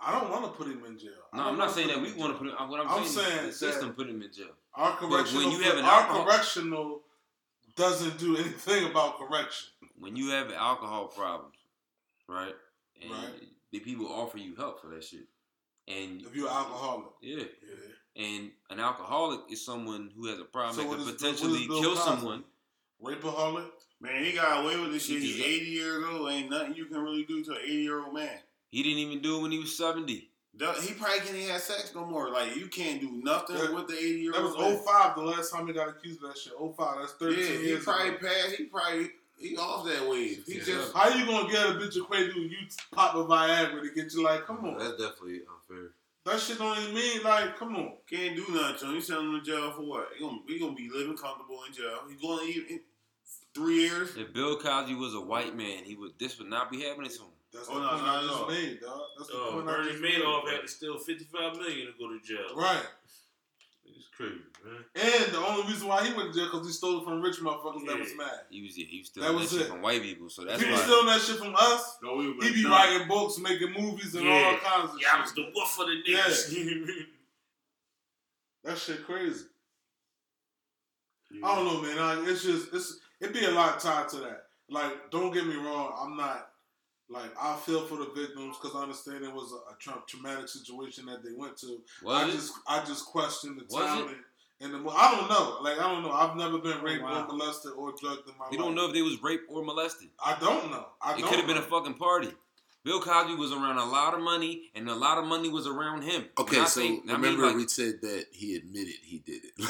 I don't want to put him in jail. No, I'm not saying that we want to put him. What I'm, I'm saying, saying is the system put him in jail. Our correctional, when you have an our alcohol- correctional doesn't do anything about correction. When you have alcohol problems, right? And Right. the people offer you help for that shit. And If you're an alcoholic, yeah, yeah. and an alcoholic is someone who has a problem So that could is- potentially kill someone. rapeaholic. Man, he got away with this shit. He's uh, 80 years old. Ain't nothing you can really do to an 80 year old man. He didn't even do it when he was 70. He probably can't even have sex no more. Like you can't do nothing That- with the 80 year old. That old. was 05, the last time he got accused of that shit. 05, that's 13 Yeah, he years probably ago. passed. He probably he off that wave. He Yeah. just How you gonna get a bitch acquainted when you pop a Viagra to get you like, come on. That's definitely unfair. That shit don't even mean like, come on. can't do nothing to him. He's sending him to jail for what? He gonna, he gonna be living comfortable in jail. He's going to eat in three years. If Bill Cosby was a white man, he would. This would not be happening to him. That's Oh, the no, point not I just all. made, dog. That's the Uh, point I Bernie just Madoff made. had to steal 55 million to go to jail. Right. It's crazy, man. And the only reason why he went to jail because he stole it from rich motherfuckers that was mad. He was. Yeah, he was stealing that, was shit it. from white people. So that's If he was stealing that shit from us, No, we he be writing books, making movies, and all kinds of shit. Yeah, I was the wolf of the Yeah. That shit crazy. I don't know, man. I, it's just it's it be a lot tied to that. Like, don't get me wrong. I'm not like I feel for the victims because I understand it was a, a tra- traumatic situation that they went to. I it? just I just question the Was timing and the. I don't know. Like I don't know. I've never been oh, raped wow. or molested or drugged in my We life. You don't know if they was raped or molested. I don't know. I It could have been a fucking party. Bill Cosby was around a lot of money, and a lot of money was around him. Okay, And I so think- I mean, remember like- we said that he admitted he did it. Yeah,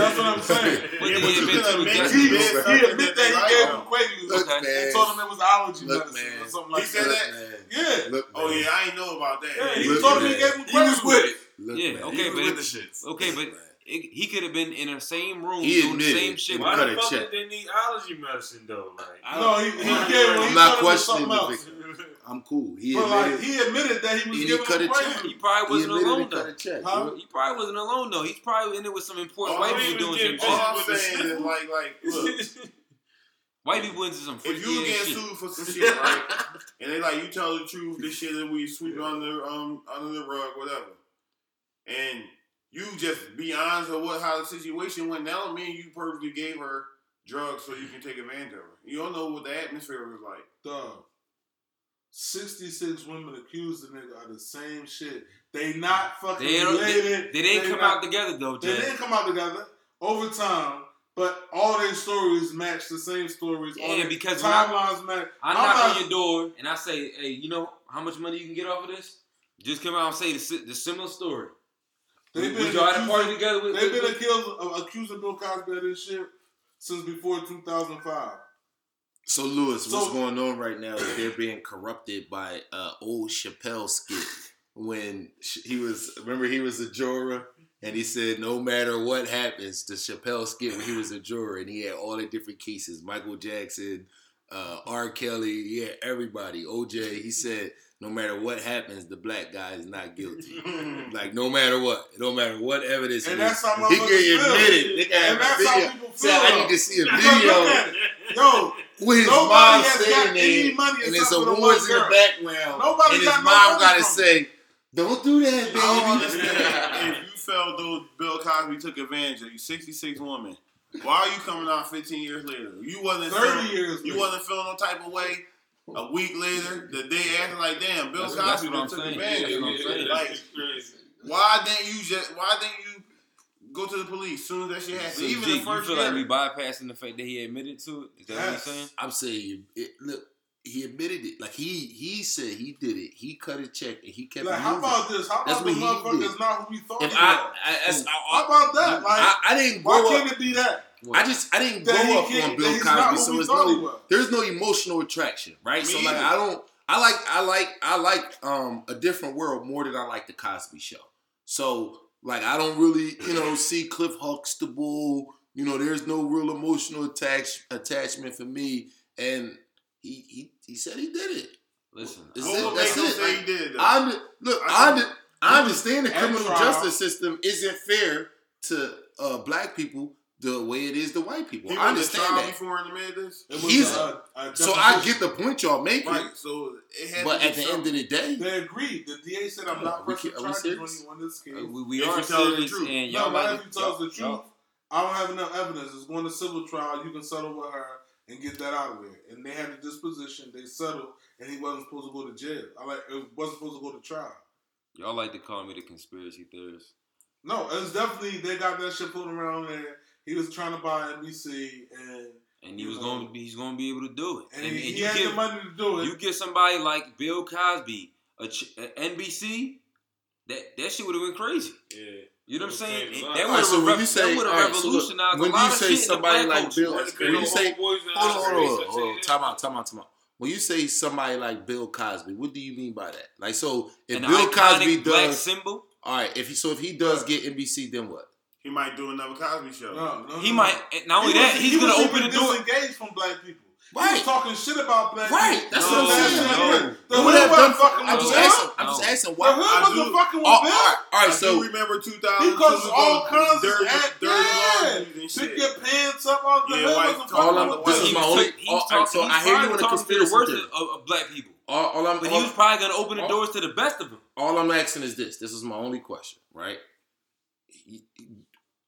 that's what I'm saying. What Yeah, but he you admit to? admit He, he he admit that that he gave him. him Quaaludes Look, Okay. man. and told him it was allergy Look, medicine man. or something like He like said that. that? Yeah. Look, Oh yeah, I ain't know about that. Yeah, he Look, told him he gave him He was Quaaludes. with it. Look, Yeah, man. okay, he was but with it- the shits. Okay, but Man. It, he could have been in the same room He doing the same it. shit. He Why the fuck check. did they need allergy medicine though? Like, I No, don't- he, he I'm gave him. not questioning told him something the victim. I'm cool. He But like admitted. he admitted that he was And he giving cut him a check. He probably wasn't admitted alone he cut though. a check. Huh? He probably wasn't alone though. He's probably in there with some important All white he people doing some getting shit. All I'm saying is like like look, White people into some freaky if you ass get shit. sued for some shit, right? and they like you tell the truth, this shit that we sweep under um under the rug, whatever. And you just be honest of what how the situation went. now. don't mean you purposely gave her drugs so you can take advantage of her. You don't know what the atmosphere was like. Dog. 66 women accused the nigga of the same shit. They not fucking They, don't, they, related. they didn't come not- out together though, They didn't come out together over time, but all their stories match the same stories. Yeah, their because I- timelines match. I knock not- on your door and I say, "Hey, you know how much money you can get off of this?" Just come out and say the, si- the similar story. They've been y'all had a party accusing- together with. They've with- been accused of accusing Bill Cosby of this shit since before 2005. So Lewis, what's going on right now is they're being corrupted by uh, old Chappelle skit when he was. Remember, he was a juror, and he said, "No matter what happens," the Chappelle skit when he was a juror, and he had all the different cases: Michael Jackson, uh, R. Kelly, yeah, everybody, OJ. He said, "No matter what happens, the black guy is not guilty. like no matter what, no matter what evidence." And it is, that's how he can admit it. They can And have that's a how video. people Say, feel. I need to see a video. it. Yo, with his Nobody mom got standing there, and there's awards in the background. Nobody and his got mom money gotta say, "Don't do that, baby." I if you felt though Bill Cosby took advantage of you, 66 woman. Why are you coming out 15 years later? You wasn't 30 feeling, years You later. wasn't feeling no type of way. A week later, the day after, like damn, Bill That's- that's Cosby what done took saying. advantage of That's what I'm saying. Like, why didn't you just? Why didn't you go to the police soon as that shit happened? So, Even G, the you first feel like we bypassing the fact that he admitted to it? Is that what Yes. you're saying? I'm saying, it, look, he admitted it. Like he he said he did it. He cut a check and he kept Like, it how about this? How That's about the what he motherfuckers not who we thought If they I, were? I, I, How about that? Like, I, I didn't why grow can't it be that? I just I didn't That grow up can't- on Bill Cosby, so we it's no there's no emotional attraction, right? Me so like either. I don't I like I like I like um a different world more than I like the Cosby Show. So like I don't really you know see Cliff Huxtable. You know, there's no real emotional attach attachment for me, and he he he said he did it. Listen, Is it- that's it. say he did it? I under, look. I I, think- I understand the criminal trial- justice system isn't fair to uh, black people the way it is to white people. He I went to trial understand that. before he made this. It was He's- a, a So I get the point y'all making, Right, so it had but to at the end of the day, They agreed. The DA said, "I'm Come not on, we pressing can't- are we charges when serious? he won this case." uh, we, we If are you tell the serious, truth. and no, y'all not like if you tell us the truth. I don't have enough evidence. It's going to civil trial. You can settle with her and get that out of there. And they had the disposition. They settled, and he wasn't supposed to go to jail. I like it wasn't supposed to go to trial. Y'all like to call me the conspiracy theorist. No, it's definitely they got that shit floating around there. He was trying to buy NBC, and And he was know. going to be, he's going to be able to do it. and, And, he, and he you had give the money to do it. you give somebody like Bill Cosby a, ch- a NBC, that that shit would have been crazy. Yeah. You know what I'm saying? That would Alright, have so when you say- that would so look, revolutionized when a lot you of say shit somebody like. Bill- That's when you say- the homeboys in hold on, hold on, hold on, so hold on. say Time out, time out, time out. When you say somebody like Bill Cosby, what do you mean by that? Like, so if An Bill iconic Cosby black does, symbol, all right, if he so if he does get NBC, then what? He might do another Cosby show. no, no, he no, might. no. Not only He that, was- he's he going to open the even door. Disengaged from black people. He was talking shit about black Right, people. that's No, what I'm saying. no. The Who hood have wasn't done? fucking I'm with just Bill. asking. I'm just asking The why. hood wasn't fucking with Bill. right, all right. I So do remember 2000. Because all kinds dirty, of act, dirty yeah. laundries and Pick shit. your pants up off the Yeah, hood white wasn't all fucking I'm, with this white is He my was only. all was right, so I hear you probably on the conspiracy worst of, of black people. All, all I'm, But he was probably going to open the doors to the best of them. all I'm asking is this. This is my only question, right?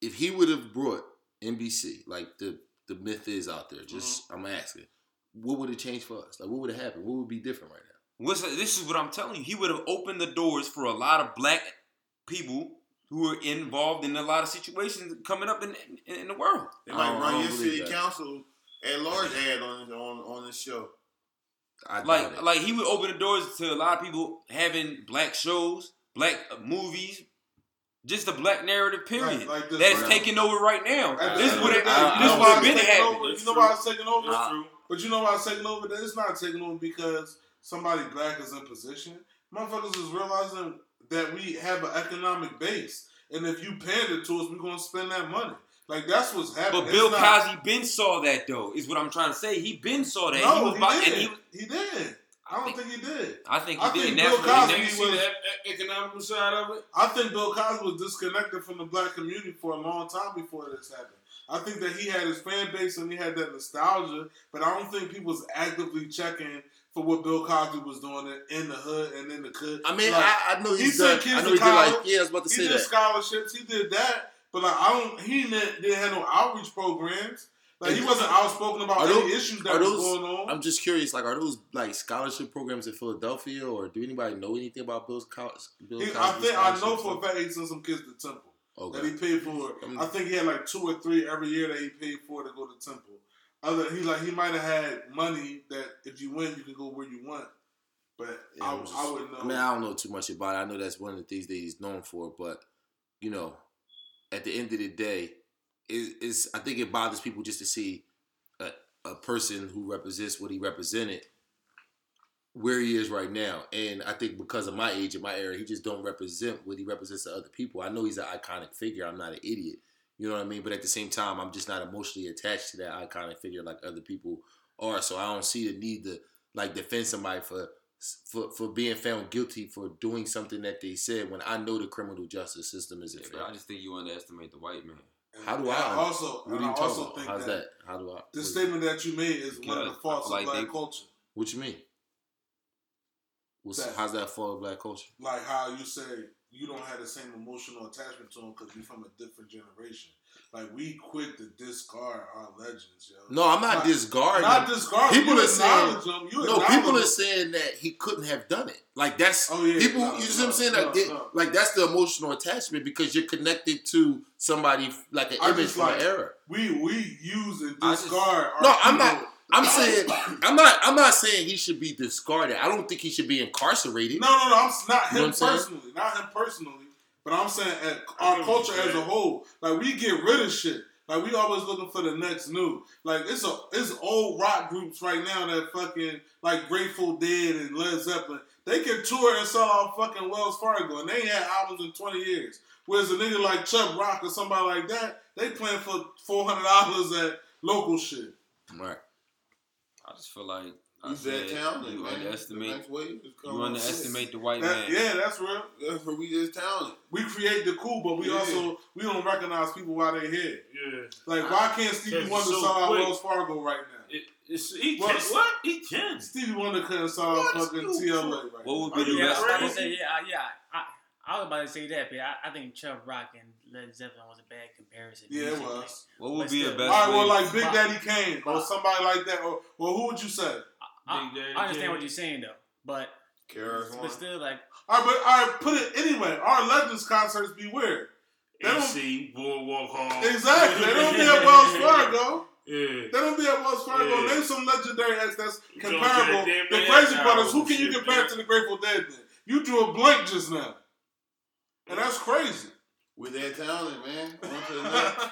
He- If he would have brought NBC, like the the myth is out there, just I'm asking, what would have changed for us? Like, what would have happened? What would be different right now? What's, this is what I'm telling you. He would have opened the doors for a lot of black people who are involved in a lot of situations coming up in in, in the world. They might don't- run your city that. council at large ad on on on this show. I Like like he would open the doors to a lot of people having black shows, black uh, movies, just the black narrative period. Like- like this That's right taking over right now. This is what of the have day, I- you this know would why have it's been happening. You know why it's taking over? That's true. But you know why it's taking over? It's not taking over because somebody black is in position. Motherfuckers is realizing that we have an economic base, and if you pander to us, we're gonna spend that money. Like that's what's happening. But It's Bill not- Cosby been saw that though. Is what I'm trying to say. He been saw that. No, he was he, about, did. and he, he, did. I don't think he did. I think I he did. think Bill Cosby never- see that e- economical side of it? I think Bill Cosby was disconnected from the black community for a long time before this happened. I think that he had his fan base and he had that nostalgia, but I don't think people was actively checking for what Bill Cosby was doing in- the hood and in the hood. I mean, Like, I, I know he done. kids I know he did like college. yeah. I was about to he say did that. scholarships, he did that, but like I don't, he didn't, didn't have no outreach programs. Like he wasn't outspoken about Are any those- issues that are was those- going on. I'm just curious. Like, are those like scholarship programs in Philadelphia, or do anybody know anything about Bill's college? Bill I think I know for a fact he sent some kids to Temple. Okay. that he paid for. I think he had like two or three every year that he paid for to go to Temple. Other he like he might have had money that if you win you can go where you want, but Yeah, I, just- I wouldn't know. I mean, I don't know too much about it. I know that's one of the things that he's known for, but you know, at the end of the day, it, it's I think it bothers people just to see a, a person who represents what he represented where he is right now. And I think because of my age and my era, he just don't represent what he represents to other people. I know he's an iconic figure. I'm not an idiot. You know what I mean? But at the same time, I'm just not emotionally attached to that iconic figure like other people are. So I don't see the need to like defend somebody for for for being found guilty for doing something that they said when I know the criminal justice system isn't Yeah, I just think you underestimate the white man. How do and I- also? What are you I talking also about? think How's that, that? How do I? the statement that you made is one of the faults of like black they- culture. What you mean? What's, That- how's that fall of black culture? Like how you say you don't have the same emotional attachment to them because you're from a different generation. Like we quick to discard our legends, yo. No, I'm not Not- discarding. Not him. discard. People you are saying- them. You no, acknowledge people are saying that he couldn't have done it. Like that's Oh, yeah. people. No, you see no, what I'm saying? no, Like, they- no. like that's the emotional attachment because you're connected to somebody like an I image just from like- an era. We we use and I just- discard. our No, I'm not- I'm saying I'm not I'm not saying he should be discarded. I don't think he should be incarcerated. No, no, no. I'm s- not You know him saying? personally, not him personally, but I'm saying at our culture as a whole. Like we get rid of shit. Like we always looking for the next new. Like it's a it's old rock groups right now that fucking like Grateful Dead and Led Zeppelin. They can tour and sell out fucking Wells Fargo, and they ain't had albums in twenty years. Whereas a nigga like Chubb Rock or somebody like that, they playing for four hundred dollars at local shit. Right. I just feel like I He's that talented, you man. underestimate The next wave is you underestimate the white That- man. yeah, that's real. That's where we just talented. We create the cool, but we Yeah. also we don't recognize people while they're here. Yeah. Like, why can't Stevie It's Wonder so sell out quick. Wells Fargo right now? It, it's, he What? can, what? He can. Stevie Wonder couldn't sell out What? fucking You- TLA right What now. would be the you Yeah, I best? was about to crazy? say, yeah, I- yeah. I, I was about to say that, but I, I think Chubb Rock and Led Zeppelin was a bad comparison. Yeah, it was. What would But be the still. best? All right, well, like Big Daddy Kane or somebody like that, or well, who would you say? I, Big Daddy I understand what you're saying though, but KRS but One. still, like All right, but all right, put it anyway. Our Legends concerts be weird. They don't AC, Boardwalk Hall. exactly. They don't be at Wells Fargo. Yeah. They don't be at Wells Fargo. Yeah. Name some legendary acts that's comparable. The that Crazy man Brothers. Who can you shit, compare to the Grateful Dead? Then you drew a blank just now, and that's crazy. With that talent, man. On to the next.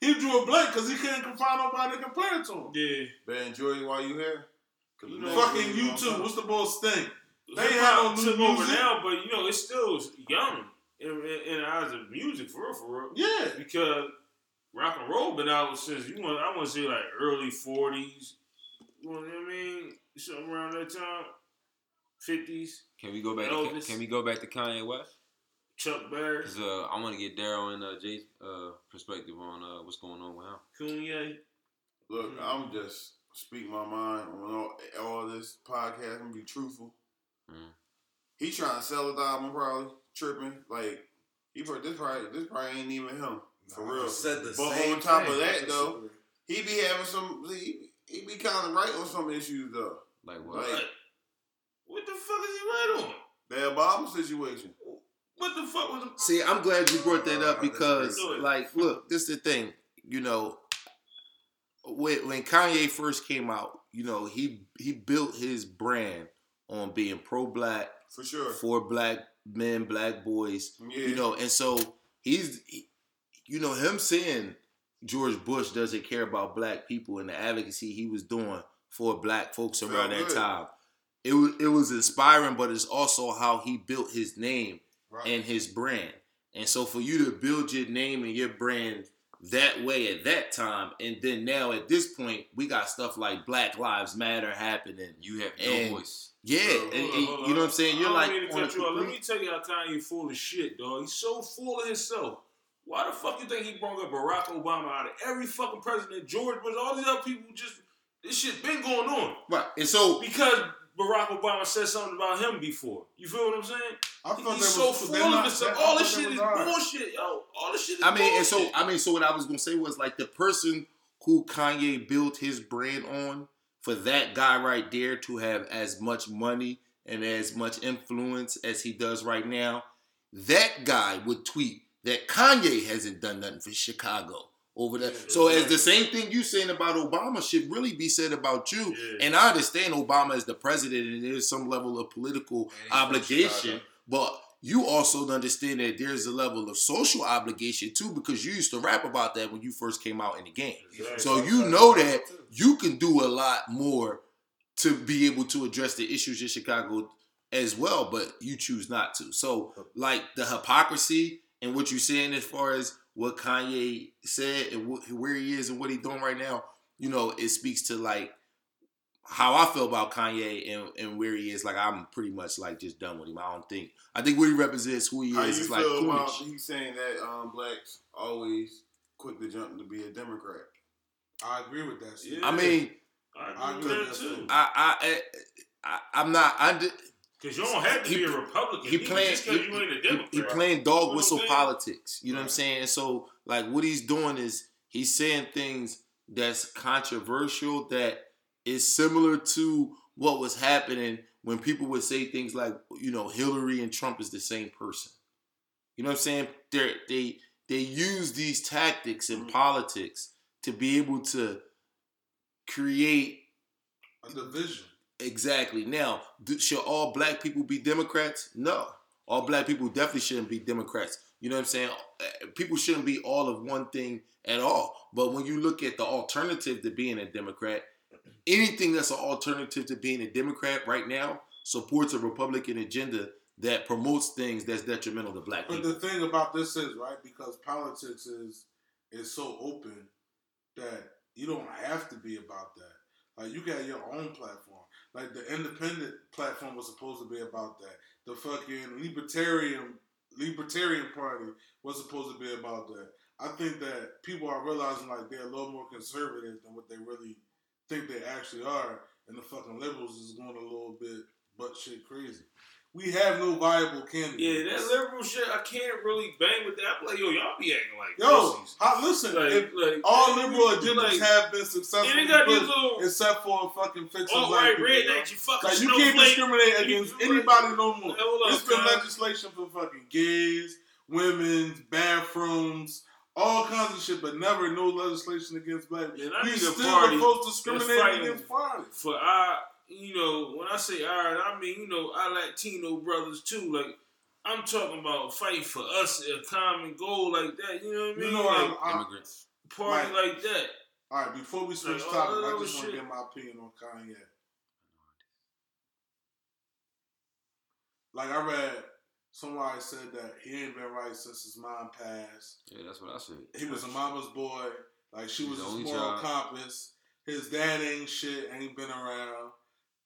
he drew a blank because he couldn't find nobody to compare it to him. Yeah. Better enjoy it while you here. 'Cause You know, Fucking wave YouTube. What's the bull thing? They Hip ain't had no hop new took over music. now, but you know it's still young in, in, in the eyes of music for real, for real. Yeah. Because rock and roll been out since you want. I want to say like early forties. You know what I mean? Something around that time. Fifties. Can we go back? To, can we go back to Kanye West? Chuck Berry. Because uh, I want to get Daryl and uh, Jay's uh, perspective on uh, what's going on with him. Kanye. Look, I'm just speak my mind on all, all this podcast. I'm gonna be truthful. Mm. He trying to sell his album, probably tripping. Like he probably this probably this probably ain't even him for real. said the but same on top thing. of that though, he be having some. He, he be kind of right on some issues though. Like what? Like What? What the fuck is he right on? the Obama situation. What the fuck was the See, I'm glad you brought that up because, like, look, this is the thing. You know, when, when Kanye first came out, you know, he he built his brand on being pro-black, For sure. for black men, black boys. Yeah. You know, and so he's, he- you know, him saying George Bush doesn't care about black people and the advocacy he was doing for black folks around that time. It was it was inspiring, but it's also how he built his name Right. and his brand. And so for you to build your name and your brand that way at that time, and then now at this point, we got stuff like Black Lives Matter happening. You have no And- voice. Yeah, on, and- and on, you know what I'm saying? You're like, mean to on you off. Let me tell you how Kanye full of shit, dog. He's so full of himself. Why the fuck you think he brought up Barack Obama out of every fucking president? George Bush, all these other people just this shit been going on right. And so because Barack Obama said something about him before. You feel what I'm saying? I thought He's that was so full they're of himself. All this shit is all right. bullshit, yo. All this shit is I mean, and so bullshit. I mean, so what I was gonna say was like the person who Kanye built his brand on for that guy right there to have as much money and as much influence as he does right now, that guy would tweet that Kanye hasn't done nothing for Chicago over there. Yeah, so as the same thing you saying about Obama should really be said about you. Yeah. And I understand Obama is the president and there's some level of political obligation, but you also understand that there's a level of social obligation too, because you used to rap about that when you first came out in the game. Exactly. So you know that you can do a lot more to be able to address the issues in Chicago as well, but you choose not to. So like the hypocrisy and what you're saying as far as what Kanye said and wh- where he is and what he's doing right now, you know, it speaks to like how I feel about Kanye and, and where he is. Like I'm pretty much like just done with him. I don't think I think what he represents, who he How is, you is like feel about coolish. saying that um, blacks always quick to jump to be a Democrat? I agree with that. Yeah. I mean, I I agree agree with that too. that. I I, I I'm not. I, did- Because you don't have to He- be a Republican. he playing just he, you ain't a he- playing dog You know whistle what I'm saying? politics. You know what I'm saying? So like what he's doing is he's saying things that's controversial that is similar to what was happening when people would say things like you know Hillary and Trump is the same person. You know what I'm saying? They they they use these tactics in Mm-hmm. politics to be able to create A division. Exactly. Now, should all black people be Democrats? No. All black people definitely shouldn't be Democrats. You know what I'm saying? Uh, People shouldn't be all of one thing at all. But when you look at the alternative to being a Democrat, anything that's an alternative to being a Democrat right now supports a Republican agenda that promotes things that's detrimental to black But people. But the thing about this is right because politics is is so open that you don't have to be about that. Like you got your own platform. Like the independent platform was supposed to be about that. The fucking libertarian libertarian party was supposed to be about that. I think that people are realizing like they're a little more conservative than what they really think they actually are, and the fucking liberals is going a little bit butt shit crazy. We have no viable candidates. Yeah, that liberal shit, I can't really bang with that. I'm like, yo, y'all be acting like Yo, pussies. listen, Like, if like, all liberal agendas like, have been successful, little except for fucking fixing all black right, people. red that you fucking Like you can't discriminate against anybody no more. Hold It's been cuz. legislation for fucking gays, women's bathrooms, all kinds of shit, but never no legislation against black people. We still party are supposed to that's discriminate against parties. for our, you know, when I say our, I mean, you know, our Latino brothers too. Like, I'm talking about fighting for us a common goal like that. You know what I mean? You know, like, I'm, I'm, Immigrants. party Mike. like that. all right. Before we switch Like, topics, all I just want to get my opinion on Kanye. Like I read, somebody said that he ain't been right since his mom passed. Yeah, that's what I said. He was a mama's boy. Like she He's was the his only moral child. compass. His dad ain't shit. Ain't been around.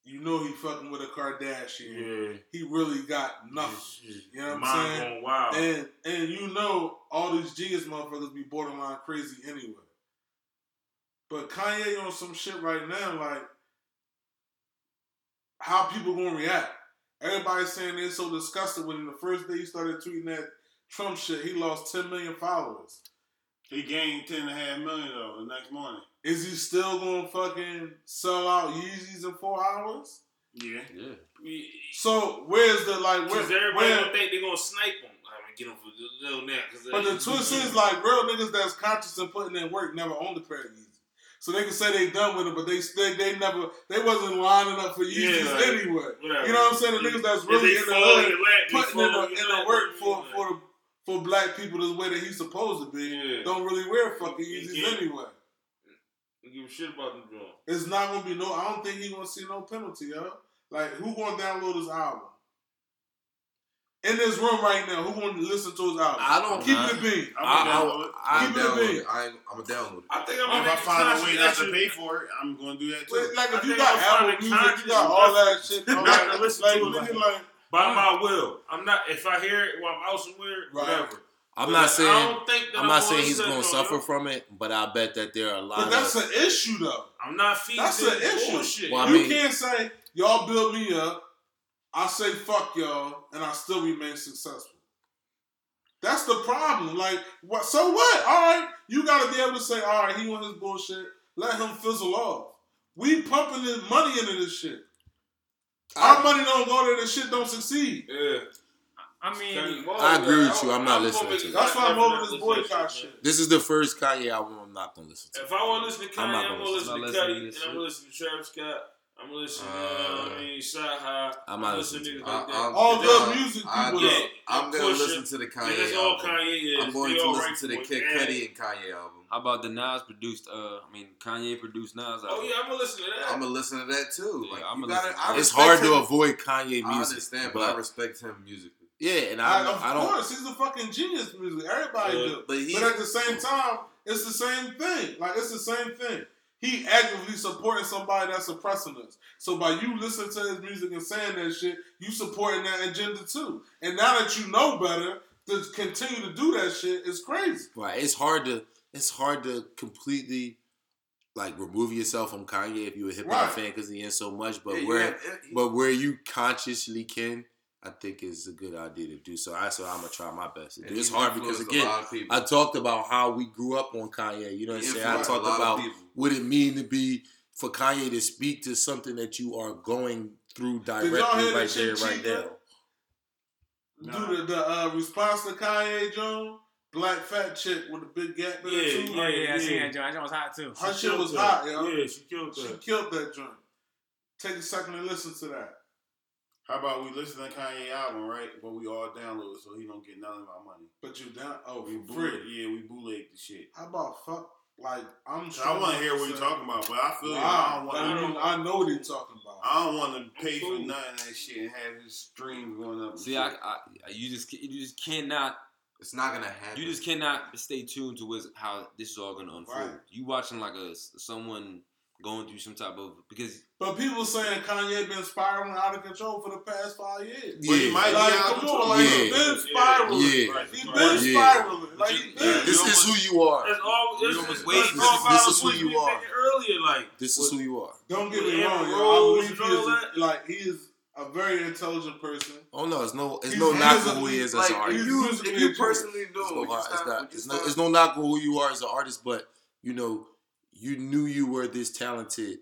You know he fucking with a Kardashian. Yeah. He really got nothing. Yeah, You know what I'm Mind saying? going wild. And and you know all these G's motherfuckers be borderline crazy anyway. But Kanye on some shit right now, like how people gonna react? Everybody's saying they're so disgusted when the first day he started tweeting that Trump shit, he lost 10 million followers. He gained ten and a half million though the next morning. Is he still gonna fucking sell out Yeezys in four hours? Yeah. Yeah. So where's the like where, Because everybody where gonna think they're gonna snipe him. I mean, get him for the little now. Cause But the twist is like real niggas that's conscious and putting in work never owned a pair of Yeezys. So they can say they done with it, but they they, they never they wasn't lining up for Yeezys Yeah, like, anyway. whatever. You know what I'm saying? The niggas that's really in the fall hood your lap, they putting in the, in the work for for the for black people the way that he's supposed to be. Yeah. Don't really wear fucking Yeezys Yeah. anyway. Don't give a shit about them drawing. It's not gonna be no. I don't think he gonna see no penalty, yo. Like who gonna download his album? In this room right now, who gonna listen to his album? I don't- keep I- it a bean. I'm gonna download it. I'm Keep it a down with bean. it. I ain't, I'm down with it. I think I'm gonna I find a way not to pay for it, I'm gonna do that too. Wait, like I if you got I'm Apple Music, you got all that shit. All Not that, to listen like, to it. like, by my will. I'm not. If I hear it while I'm out somewhere, Right. whatever. I'm But not I saying don't think that I'm not gonna saying he's going to to suffer yo. from it, but I bet that there are a lot but that's of an issue though. I'm not feeding That's an issue. bullshit. Well, I you mean- can't say y'all build me up. I say fuck y'all, and I still remain successful. That's the problem. Like, what? So what? All right, you got to be able to say, all right, he want his bullshit. Let him fizzle off. We pumping his money into this shit. Our money don't go there. This shit don't succeed. yeah. I mean, I agree with you. I'm not listening to. That's why I'm over this boycott shit. This is the first Kanye album I'm not going to listen to. If I want to listen to I'm Kanye, not I'm, gonna gonna listen. listen to not Cudi, listening and I'm gonna listen to Travis Scott. I'm gonna listen to, uh, I mean, Shy High. I'm not listening listening to to niggas like I- that. I'm- All Yeah, good music I people. know. I'm gonna listen to the Yeah, Kanye that's all album. Kanye is. I'm going to listen to the for Kid. Cudi and Kanye album. How about the Nas produced? Uh, I mean Kanye produced Nas. Album? Oh yeah, I'm gonna listen to that. I'm gonna listen to that too. Yeah, Like, I'ma gotta, listen to that. It's respect hard to avoid Kanye music. I music. understand, but, but I respect him musically. yeah, and I, I, of I don't. course, he's a fucking genius music. Everybody Yeah, do. But he, But at the same time, it's the same thing. Like it's the same thing. He actively supporting somebody that's oppressing us. So by you listening to his music and saying that shit, you supporting that agenda too. And now that you know better, to continue to do that shit is crazy. Right. It's hard to it's hard to completely like remove yourself from Kanye if you're a hip hop Right. fan because he in so much. But Yeah, where yeah, yeah, but where you consciously can, I think is a good idea to do. So I so I'm gonna try my best to do. It's hard because again, lot of people. I talked about how we grew up on Kanye. You know what I'm saying? I talked about what it mean to be for Kanye to speak to something that you are going through directly right there, right there. Nah. Do the, the uh, response to Kanye Jones, black fat chick with a big gap in her Yeah, too. oh yeah, I seen yeah. that joint. That joint was hot too. Her She shit was that. hot, yo. Yeah, she killed She that. killed that joint. take a second and listen to that. How about we listen to Kanye album, right? But we all download it so he don't get none of our money. But you down? Oh, We for bootleg, yeah, we bootleg the shit. How about fuck? Like I'm. So I want to hear what you're talking about, but I feel like I Wow, don't want. I, to mean, I know what he's talking about. I don't want to pay for Cool. none of that shit and have his streams going up. See. I, I, you just, you just cannot, It's not gonna happen. you just cannot stay tuned to what's, how this is all gonna unfold. Right. You watching like a someone going through some type of because But people saying Kanye been spiraling out of control for the past five years. But he Yeah. might be out of come control. on, like Yeah. he been spiraling. Yeah. Right. He Right. been Yeah. spiraling. Like he Yeah. been. This is who you are. That's all. You This, almost is, This talk is- about this is who you are. making earlier. Like This is who you are. Don't get me wrong, Amber yo. I believe he all is like he is a very intelligent person. Oh no, it's no, it's He's- no he knock on who he is as like an artist. you, if you personally know, It's no, it's stop- not, it's no, stop? it's no knock on who you are as an artist, but you know, you knew you were this talented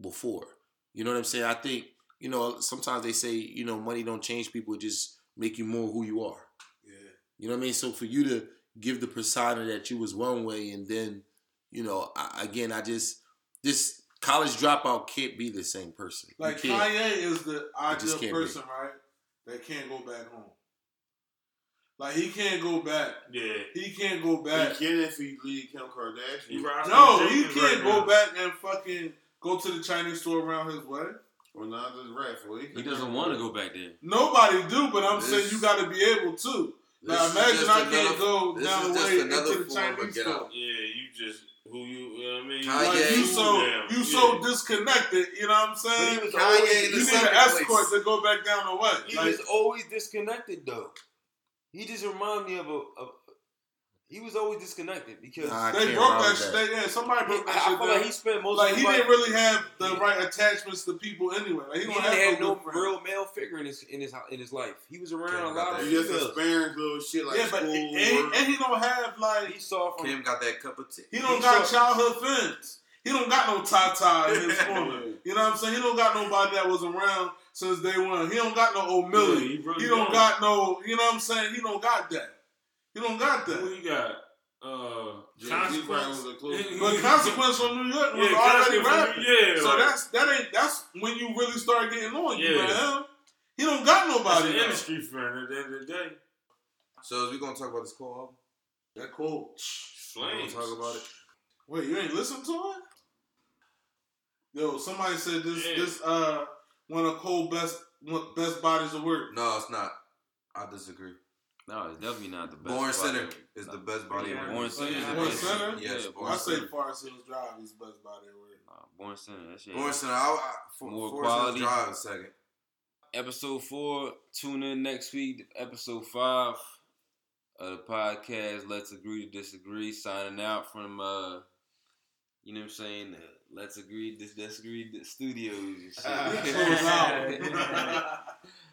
before. You know what I'm saying? I think you know sometimes they say you know money don't change people, it just make you more who you are. Yeah. You know what I mean? So for you to give the persona that you was one way, and then you know, I, again, I just this college dropout can't be the same person. Like. Kanye is the ideal just can't person, right? That can't go back home. Like he can't go back. yeah, He can't go He back. can if he leave Kim Kardashian. he No, he can't right go now. back and fucking go to the Chinese store around his way. Or not just raffle. he doesn't want to go back there. Nobody do, but I'm This- saying you got to be able to. Now imagine I can't another- go this down is the just way another into the form of Chinese get store. out. Yeah, you just who you. You know what I mean? Kanye- Like you so Damn, you yeah. so disconnected, you know what I'm saying? He was Kanye always, in you need an escort place. to go back down the way. he Like, was always disconnected though. He just reminded me of a, of he was always disconnected because Nah, they can't broke ride that shit. that. They, yeah, somebody he, broke that I, I feel down. like he spent most like of he his didn't really have the Yeah. right attachments to people anyway. Like he, He don't didn't have have no good real male figure in his in his in his life. He was around Kim a lot of that. He just females. experienced little shit like yeah, but school, and, and, and he don't have like He saw from Kim got that cup of tea. he don't He got saw- childhood friends. He don't got no Tata in his corner. You know what I'm saying? He don't got nobody that was around since day one. He don't got no old Yeah, he really He don't don't. got no. You know what I'm saying? He don't got that. He don't got that. Who that. you got? Uh, Jay-Z consequence. was a close. But consequence from New York was Yeah, already Consequence from rapping. Yeah, so like- that's that ain't that's when you really start getting on you, Yeah. man. He don't got That's nobody. an though. industry friend at the end of the day. So we gonna talk about this Cole album? That cool. We gonna talk about it. Wait, you ain't listen to it? Yo, somebody said this Yeah. this uh one of Cole best best bodies of work. No, it's not. I disagree. No, it's definitely not the best. Born spot Sinner is the best body Yeah, of Born. Sinner. is Born. Sinner? Yes, Yeah, Born I say Forest Hills Drive is the best body of work. Nah, Born Sinner. That shit. Born Sinner. I, I, for, More Forest Hills. Drive is second. Episode four. Tune in next week. Episode five of the podcast. Let's agree to disagree. Signing out from uh, you know what I'm saying. Uh, Let's agree to disagree. The studios and shit. Close out.